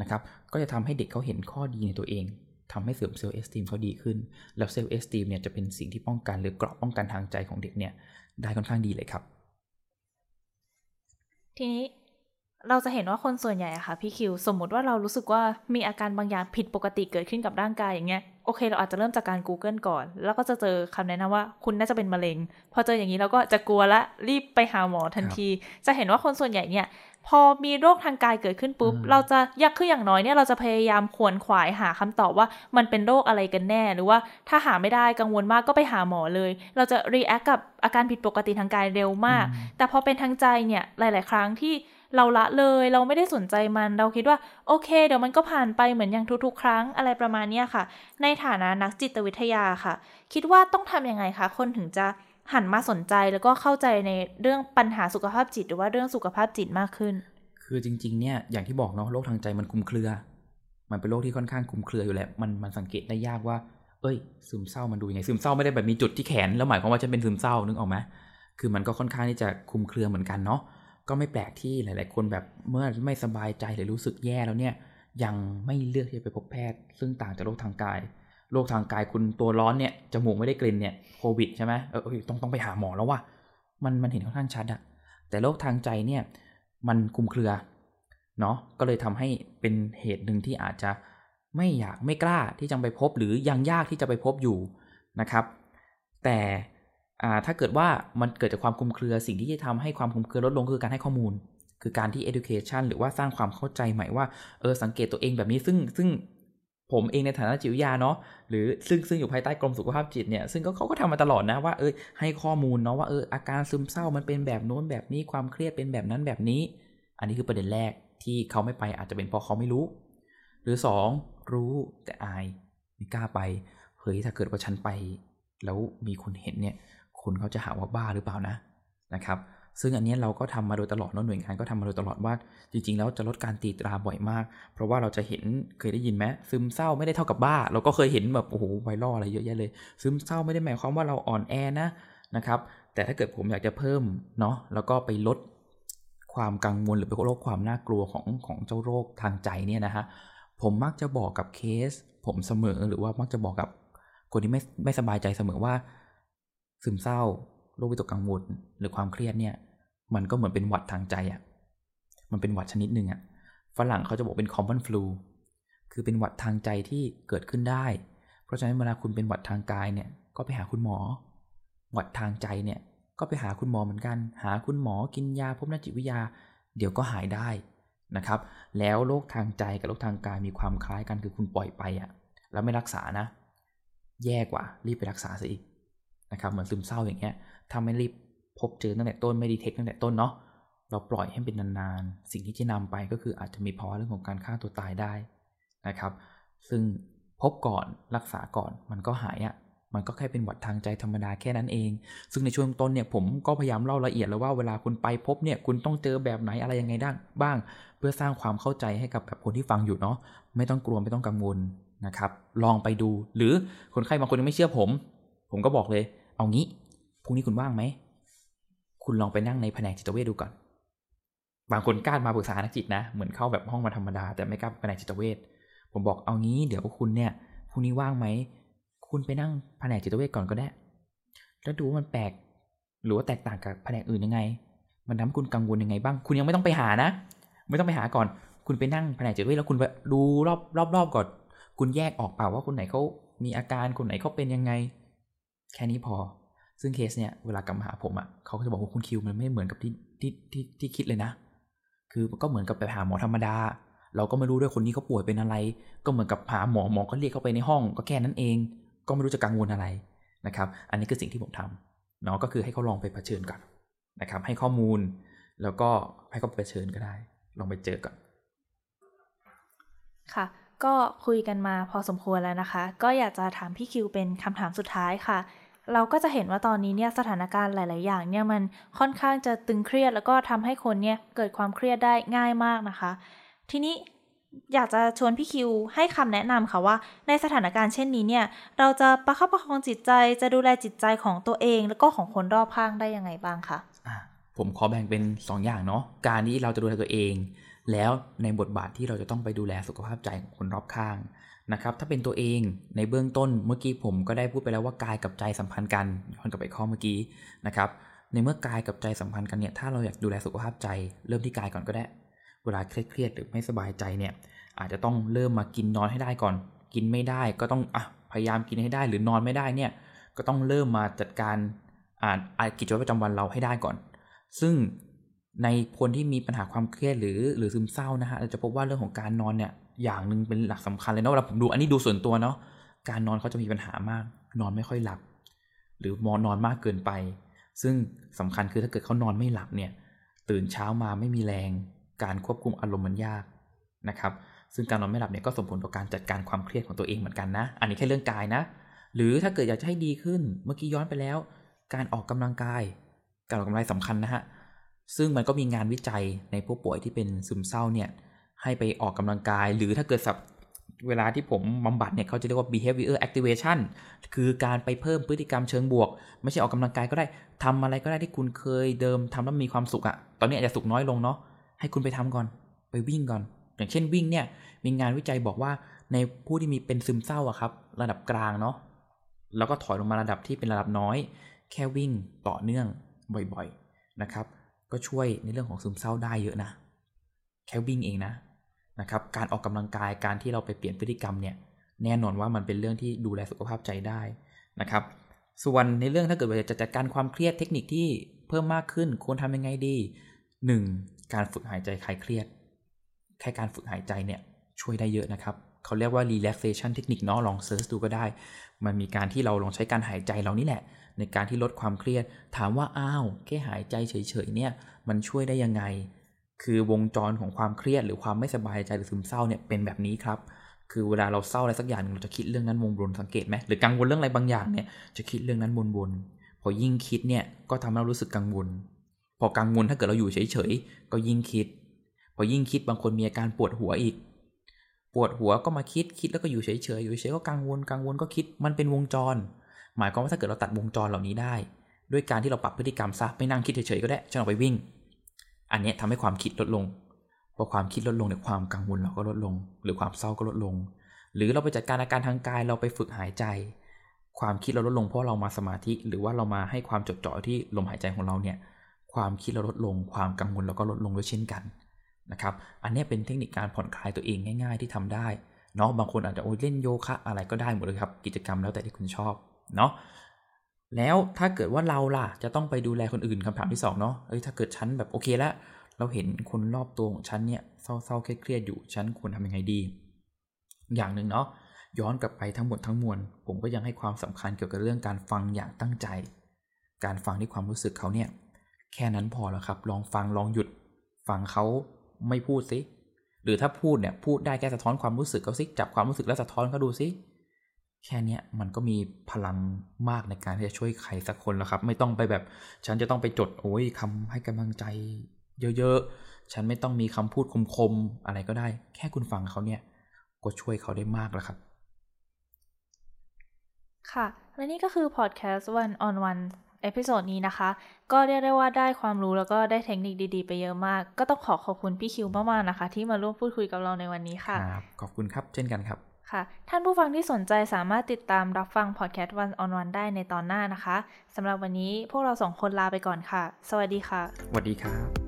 นะครับ ก็จะทำให้เด็กเขาเห็นข้อดีในตัวเอง ทำให้เสริม self-esteem เขาดีขึ้น แล้ว self-esteem เนี่ยจะเป็นสิ่งที่ป้องกันหรือเกราะป้องกันทางใจของเด็กเนี่ยได้ค่อนข้างดีเลยครับ ทีนี้เราจะเห็นว่าคนส่วนใหญ่อะค่ะพี่คิว สมมุติว่าเรารู้สึกว่ามีอาการบางอย่างผิดปกติเกิดขึ้นกับร่างกายอย่างเงี้ยโอเค เราอาจจะเริ่มจากการ Google ก่อน แล้วก็จะเจอคำแนะนำว่าคุณน่าจะเป็นมะเร็ง พอเจออย่างนี้เราก็จะกลัวละรีบไปหาหมอทันที จะเห็นว่าคนส่วนใหญ่เนี่ย พอมีโรคทางกายเกิดขึ้นปุ๊บอืมเราจะอยากคืออย่างน้อยเนี่ยเราจะพยายามขวนขวายหาคำตอบว่ามันเป็นโรคอะไรกันแน่ หรือว่าถ้าหาไม่ได้กังวลมากก็ไปหาหมอเลย เราจะ react กับอาการผิดปกติทางกายเร็วมาก แต่พอเป็นทางใจเนี่ยหลาย ๆ ครั้งที่เราละเลยเราไม่ได้สนใจมันเราคิดว่าโอเค เดี๋ยวมันก็ผ่านไปเหมือนอย่างทุกๆ ครั้งอะไรประมาณเนี้ยค่ะ ในฐานะนักจิตวิทยาค่ะ คิดว่าต้องทำยังไงคะคนถึงจะ หันมาสนใจแล้วก็เข้าใจในเรื่องปัญหาสุขภาพจิต หรือว่าเรื่องสุขภาพจิตมากขึ้น คือจริง ๆ เนี่ยอย่างที่บอกเนาะโรคทางใจมันคุมเครือ มันเป็นโรคที่ค่อนข้างคุมเครืออยู่แล้วมันมันสังเกตได้ยากว่า เอ้ย ซึมเศร้ามันดูยังไงซึมเศร้าไม่ได้แบบมีจุดที่แขน แล้วหมายความว่าจะเป็นซึมเศร้านึกออกไหมคือมันก็ค่อนข้างที่จะคุมเครือเหมือนกันเนาะก็ไม่แปลกที่หลาย ๆ คนแบบเมื่อไม่สบายใจหรือรู้สึกแย่แล้วเนี่ยยังไม่เลือกที่จะไปพบแพทย์ ซึ่งต่างจากโรคทางกาย โรคทางกายคุณตัวร้อนเนี่ยจมูกไม่ได้กลิ่นเนี่ยโควิดใช่ไหมเออต้องต้องไปหาหมอแล้วว่ะมันมันเห็นค่อนข้างชัดอะแต่โรคทางใจเนี่ยมันคุมเครือเนาะก็เลยทำให้เป็นเหตุหนึ่งที่อาจจะไม่อยากไม่กล้าที่จะไปพบ หรือยังยากที่จะไปพบอยู่นะครับ แต่อ่าถ้าเกิดว่ามันเกิดจากความคุมเครือสิ่งที่จะทำให้ความคุมเครือลดลงคือการให้ข้อมูล คือการที่ education หรือว่าสร้างความเข้าใจใหม่ว่าเออสังเกตตัวเองแบบนี้ซึ่งซึ่ง ผมเองในฐานะจิตวิทยาเนาะหรือซึ่งซึ่งอยู่ภายใต้กรมสุขภาพจิตเนี่ยซึ่งก็เขาก็ทำมาตลอดนะว่าเออให้ข้อมูลเนาะว่าเอออาการซึมเศร้ามันเป็นแบบโน้นแบบนี้ความเครียดเป็นแบบนั้นแบบนี้ อันนี้คือประเด็นแรกที่เขาไม่ไปอาจจะเป็นเพราะเขาไม่รู้ หรือสองรู้แต่อายไม่กล้าไปเฮ้ยถ้าเกิดว่าฉันไป แล้วมีคนเห็นเนี่ยคนเขาจะหาว่าบ้าหรือเปล่านะนะครับ ซึ่งอันนี้เราก็ทำมาโดยตลอดเนะหน่วยงานก็ทำมาโดยตลอดว่า จริง ๆ แล้วจะลดการตีตราบ่อยมาก เพราะว่าเราจะเห็นเคยได้ยินไหมซึมเศร้าไม่ได้เท่ากับบ้า เราก็เคยเห็นแบบโอ้โหไวรัลอะไรเยอะแยะเลย ซึมเศร้าไม่ได้หมายความว่าเราอ่อนแอนะนะครับแต่ถ้าเกิดผมอยากจะเพิ่มเนาะแล้วก็ไปลดความกังวลหรือไปลดความน่ากลัวของของเจ้าโรคทางใจเนี่ยนะฮะผมมักจะบอกกับเคส ผมเสมอหรือว่ามักจะบอกกับคนที่ไม่ไม่สบายใจเสมอว่า ซึมเศร้าโรควิตกกังวลหรือความเครียดเนี่ย มันก็เหมือนเป็นหวัดทางใจอะ่ะ มันเป็นหวัดชนิดหนึ่งอะ่ะ ฝรั่งเขาจะบอกเป็น common flu คือเป็นหวัดทางใจที่เกิดขึ้นได้ เพราะฉะนั้นเวลาคุณเป็นหวัดทางกายเนี่ย ก็ไปหาคุณหมอ หวัดทางใจเนี่ย ก็ไปหาคุณหมอเหมือนกัน หาคุณหมอกินยาพบนักจิตวิทยา เดี๋ยวก็หายได้นะครับ แล้วโรคทางใจกับโรคทางกายมีความคล้ายกันคือคุณปล่อยไปอะ่ะ แล้วไม่รักษานะ แย่กว่า รีบไปรักษาซะอีกนะครับ เหมือนซึมเศร้าอย่างเงี้ย ถ้าไม่รีบ พบเจอตั้งแต่ต้นไม่ดีเทคตั้งแต่ต้นเนาะเราปล่อยให้เป็นนานๆ สิ่งที่จะนำไปก็คืออาจจะมีภาวะเรื่องของการฆ่าตัวตายได้นะครับ ซึ่งพบก่อนรักษาก่อนมันก็หายอะ่ะมันก็แค่เป็นหวัดทางใจธรรมดาแค่นั้นเอง ซึ่งในช่วงต้นเนี่ยผมก็พยายามเล่าละเอียดแล้วว่าเวลาคุณไปพบเนี่ยคุณต้องเจอแบบไหนอะไรยังไงด้งบ้าง เพื่อสร้างความเข้าใจให้กับแบบคนที่ฟังอยู่เนาะไม่ต้องกลัวไม่ต้องกังวลนะครับ ลองไปดู หรือคนไข้บางคนยังไม่เชื่อผม ผมก็บอกเลย เอางี้พรุ่งนี้คุณว่างไหม คุณลองไปนั่งในแผนกจิตเวชดูก่อน บางคนกล้ามาปรึกษานักจิตนะ เหมือนเข้าแบบห้องมาธรรมดา แต่ไม่กล้าแผนกจิตเวชผมบอกเอางี้เดี๋ยวคุณเนี่ยพรุ่งนี้ว่างไหม คุณไปนั่งแผนกจิตเวชก่อนก็ได้ แล้วดูว่ามันแปลก หรือว่าแตกต่างกับแผนกอื่นยังไง มันทำให้คุณกังวลยังไงบ้าง คุณยังไม่ต้องไปหานะ ไม่ต้องไปหาก่อน คุณไปนั่งแผนกจิตเวชแล้วคุณไปดูรอบรอบรอบก่อน คุณแยกออกเปล่าว่าคนไหนเขามีอาการคนไหนเขาเป็นยังไง แค่นี้พอ ซึ่งเคสเนี่ยเวลากลับมาหาผมอะ่ะเขาก็จะบอกว่าคุณคิวมันไม่เหมือนกับที่ที่ที่ที่คิดเลยนะ คือก็เหมือนกับไปหาหมอธรรมดา เราก็ไม่รู้ด้วยคนนี้เขาป่วยเป็นอะไร ก็เหมือนกับหาหมอหมอก็เรียกเข้าไปในห้อง ก็แค่นั้นเอง ก็ไม่รู้จะกังวลอะไรนะครับ อันนี้คือสิ่งที่ผมทำเนาะก็คือให้เขาลองไปเผชิญก่อนนะครับ ให้ข้อมูล แล้วก็ให้เขาไปเผชิญก็ได้ ลองไปเจอก่อนค่ะก็คุยกันมาพอสมควรแล้วนะคะ ก็อยากจะถามพี่คิวเป็นคำถามสุดท้ายค่ะ เราก็จะเห็นว่าตอนนี้เนี่ยสถานการณ์หลาย ๆ อย่างเนี่ยมันค่อนข้างจะตึงเครียด แล้วก็ทำให้คนเนี่ยเกิดความเครียดได้ง่ายมากนะคะ ทีนี้อยากจะชวนพี่คิวให้คำแนะนำค่ะว่า ในสถานการณ์เช่นนี้เนี่ย เราจะประคับประคองจิตใจจะดูแลจิตใจของตัวเอง แล้วก็ของคนรอบข้างได้ยังไงบ้างคะะผมขอแบ่งเป็น 2อย่างเนาะการที่เราจะดูแลตัวเอง แล้วในบทบาทที่เราจะต้องไปดูแลสุขภาพใจของคนรอบข้าง นะครับถ้าเป็นตัวเองในเบื้องต้นเมื่อกี้ผมก็ได้พูดไปแล้วว่ากายกับใจสัมพันธ์กันย้อนกลับไปข้อเมื่อกี้นะครับในเมื่อกายกับใจสัมพันธ์กันเนี่ยถ้าเราอยากดูแลสุขภาพใจ เริ่มที่กายก่อนก็ได้ เวลาเครียดหรือไม่สบายใจเนี่ยอาจจะต้องเริ่มมากินนอนให้ได้ก่อน กินไม่ได้ก็ต้องอะพยายามกินให้ได้หรือนอนไม่ได้เนี่ยก็ต้องเริ่มมาจัดการอ่านกิจวัตรประจำวันเราให้ได้ก่อน ซึ่งในคนที่มีปัญหาความเครียดหรือหรือซึมเศร้านะฮะเราจะพบว่าเรื่องของการนอนเนี่ย อย่างหนึ่งเป็นหลักสำคัญเลยเนาะเวลาผมดูอันนี้ดูส่วนตัวเนาะการนอนเขาจะมีปัญหามาก นอนไม่ค่อยหลับ หรือมอนอนมากเกินไป ซึ่งสำคัญคือถ้าเกิดเขานอนไม่หลับเนี่ยตื่นเช้ามาไม่มีแรง การควบคุมอารมณ์มันยากนะครับซึ่งการนอนไม่หลับเนี่ยก็ส่งผลต่อการจัดการความเครียดของตัวเองเหมือนกันนะ อันนี้แค่เรื่องกายนะ หรือถ้าเกิดอยากจะให้ดีขึ้น เมื่อกี้ย้อนไปแล้ว การออกกำลังกาย การออกกำลังกายสำคัญนะฮะ ซึ่งมันก็มีงานวิจัยในผู้ป่วยที่เป็นซึมเศร้าเนี่ย ให้ไปออกกำลังกาย หรือถ้าเกิดสับเวลาที่ผมบำบัดเนี่ยเขาจะเรียกว่า behavior activation คือการไปเพิ่มพฤติกรรมเชิงบวก ไม่ใช่ออกกำลังกายก็ได้ทำอะไรก็ได้ที่คุณเคยเดิมทำแล้วมีความสุขอะตอนนี้อาจจะสุขน้อยลงเนาะให้คุณไปทำก่อน ไปวิ่งก่อน อย่างเช่นวิ่งเนี่ยมีงานวิจัยบอกว่าในผู้ที่มีเป็นซึมเศร้าอะครับ ระดับกลางเนาะแล้วก็ถอยลงมาระดับที่เป็นระดับน้อย แค่วิ่งต่อเนื่องบ่อยๆนะครับ ก็ช่วยในเรื่องของซึมเศร้าได้เยอะนะ แค่วิ่งเองนะ นะครับการออกกำลังกายการที่เราไปเปลี่ยนพฤติกรรมเนี่ยแน่นอนว่ามันเป็นเรื่องที่ดูแลสุขภาพใจได้นะครับ ส่วนในเรื่องถ้าเกิดว่าจะจัดการความเครียดเทคนิคที่เพิ่มมากขึ้นควรทำยังไงดี 1. การฝึกหายใจคลายเครียด แค่การฝึกหายใจเนี่ยช่วยได้เยอะนะครับเขาเรียกว่า relaxation เทคนิคเนาะลองเซิร์ชดูก็ได้ มันมีการที่เราลองใช้การหายใจเรานี่แหละ ในการที่ลดความเครียด ถามว่าอ้าวแค่หายใจเฉยๆเนี่ยมันช่วยได้ยังไง คือวงจรของความเครียดหรือความไม่สบายใจหรือซึมเศร้าเนี่ยเป็นแบบนี้ครับ คือเวลาเราเศร้าอะไรสักอย่างเราจะคิดเรื่องนั้นวนๆสังเกตไหมหรือกังวลเรื่องอะไรบางอย่างเนี่ยจะคิดเรื่องนั้นวนๆพอยิ่งคิดเนี่ยก็ทำให้เรารู้สึกกังวล พอกังวลถ้าเกิดเราอยู่เฉยๆก็ยิ่งคิด พอยิ่งคิดบางคนมีอาการปวดหัวอีก ปวดหัวก็มาคิดคิดแล้วก็อยู่เฉยๆอยู่เฉยก็กังวลกังวลก็คิดมันเป็นวงจร หมายความว่าถ้าเกิดเราตัดวงจรเหล่านี้ได้ ด้วยการที่เราปรับพฤติกรรมซะไม่นั่งคิดเฉยๆก็ได้ฉันออกไปวิ่ง อันนี้ทำให้ความคิดลดลงพอความคิดลดลงเนี่ยความกังวลเราก็ลดลง หรือความเศร้าก็ลดลง หรือเราไปจัดการอาการทางกายเราไปฝึกหายใจ ความคิดเราลดลงเพราะเรามาสมาธิ หรือว่าเรามาให้ความจดจ่อที่ลมหายใจของเราเนี่ยความคิดเราลดลง ความกังวลเราก็ลดลงด้วยเช่นกันนะครับอันนี้เป็นเทคนิคการผ่อนคลายตัวเองง่าย ๆ ที่ทำได้เนาะบางคนอาจจะโอ้ยเล่นโยคะอะไรก็ได้หมดเลยครับกิจกรรมแล้วแต่ที่คุณชอบเนาะ แล้วถ้าเกิดว่าเราล่ะ จะต้องไปดูแลคนอื่นคำถามที่สองเนาะเอ้ยถ้าเกิดฉันแบบโอเคแล้วเราเห็นคนรอบตัวของฉันเนี่ยเศร้าๆเครียดๆอยู่ฉันควรทำยังไงดี อย่างหนึ่งเนาะย้อนกลับไปทั้งหมดทั้งมวลผมก็ยังให้ความสำคัญเกี่ยวกับเรื่องการฟังอย่างตั้งใจ การฟังที่ความรู้สึกเขาเนี่ย แค่นั้นพอแล้วครับ ลองฟังลองหยุด ฟังเขาไม่พูดสิหรือถ้าพูดเนี่ยพูดได้แค่สะท้อนความรู้สึกเขาสิจับความรู้สึกแล้วสะท้อนเขาดูสิ แค่เนี้ยมันก็มีพลังมากในการที่จะช่วยใครสักคนแล้วครับ ไม่ต้องไปแบบ ฉันจะต้องไปจดโอ้ยคำให้กำลังใจ เยอะๆ ฉันไม่ต้องมีคำพูดคมๆอะไรก็ได้ แค่คุณฟังเขาเนี่ย ก็ช่วยเขาได้มากแล้วครับ ค่ะ และนี่ก็คือพอดแคสต์ One on One episode นี้นะคะ ก็เรียกได้ว่าได้ความรู้แล้วก็ได้เทคนิคดีๆ ไปเยอะมาก ก็ต้องขอขอบคุณพี่คิวมากๆนะคะ ที่มาร่วมพูดคุยกับเราในวันนี้ค่ะครัขอบคุณครับเช่นกันครับ ค่ะ ท่านผู้ฟังที่สนใจสามารถติดตามรับฟังพอดแคสต์ One on วันได้ในตอนหน้านะคะสำหรับวันนี้พวกเราสองคนลาไปก่อนค่ะ สวัสดีค่ะ สวัสดีครับ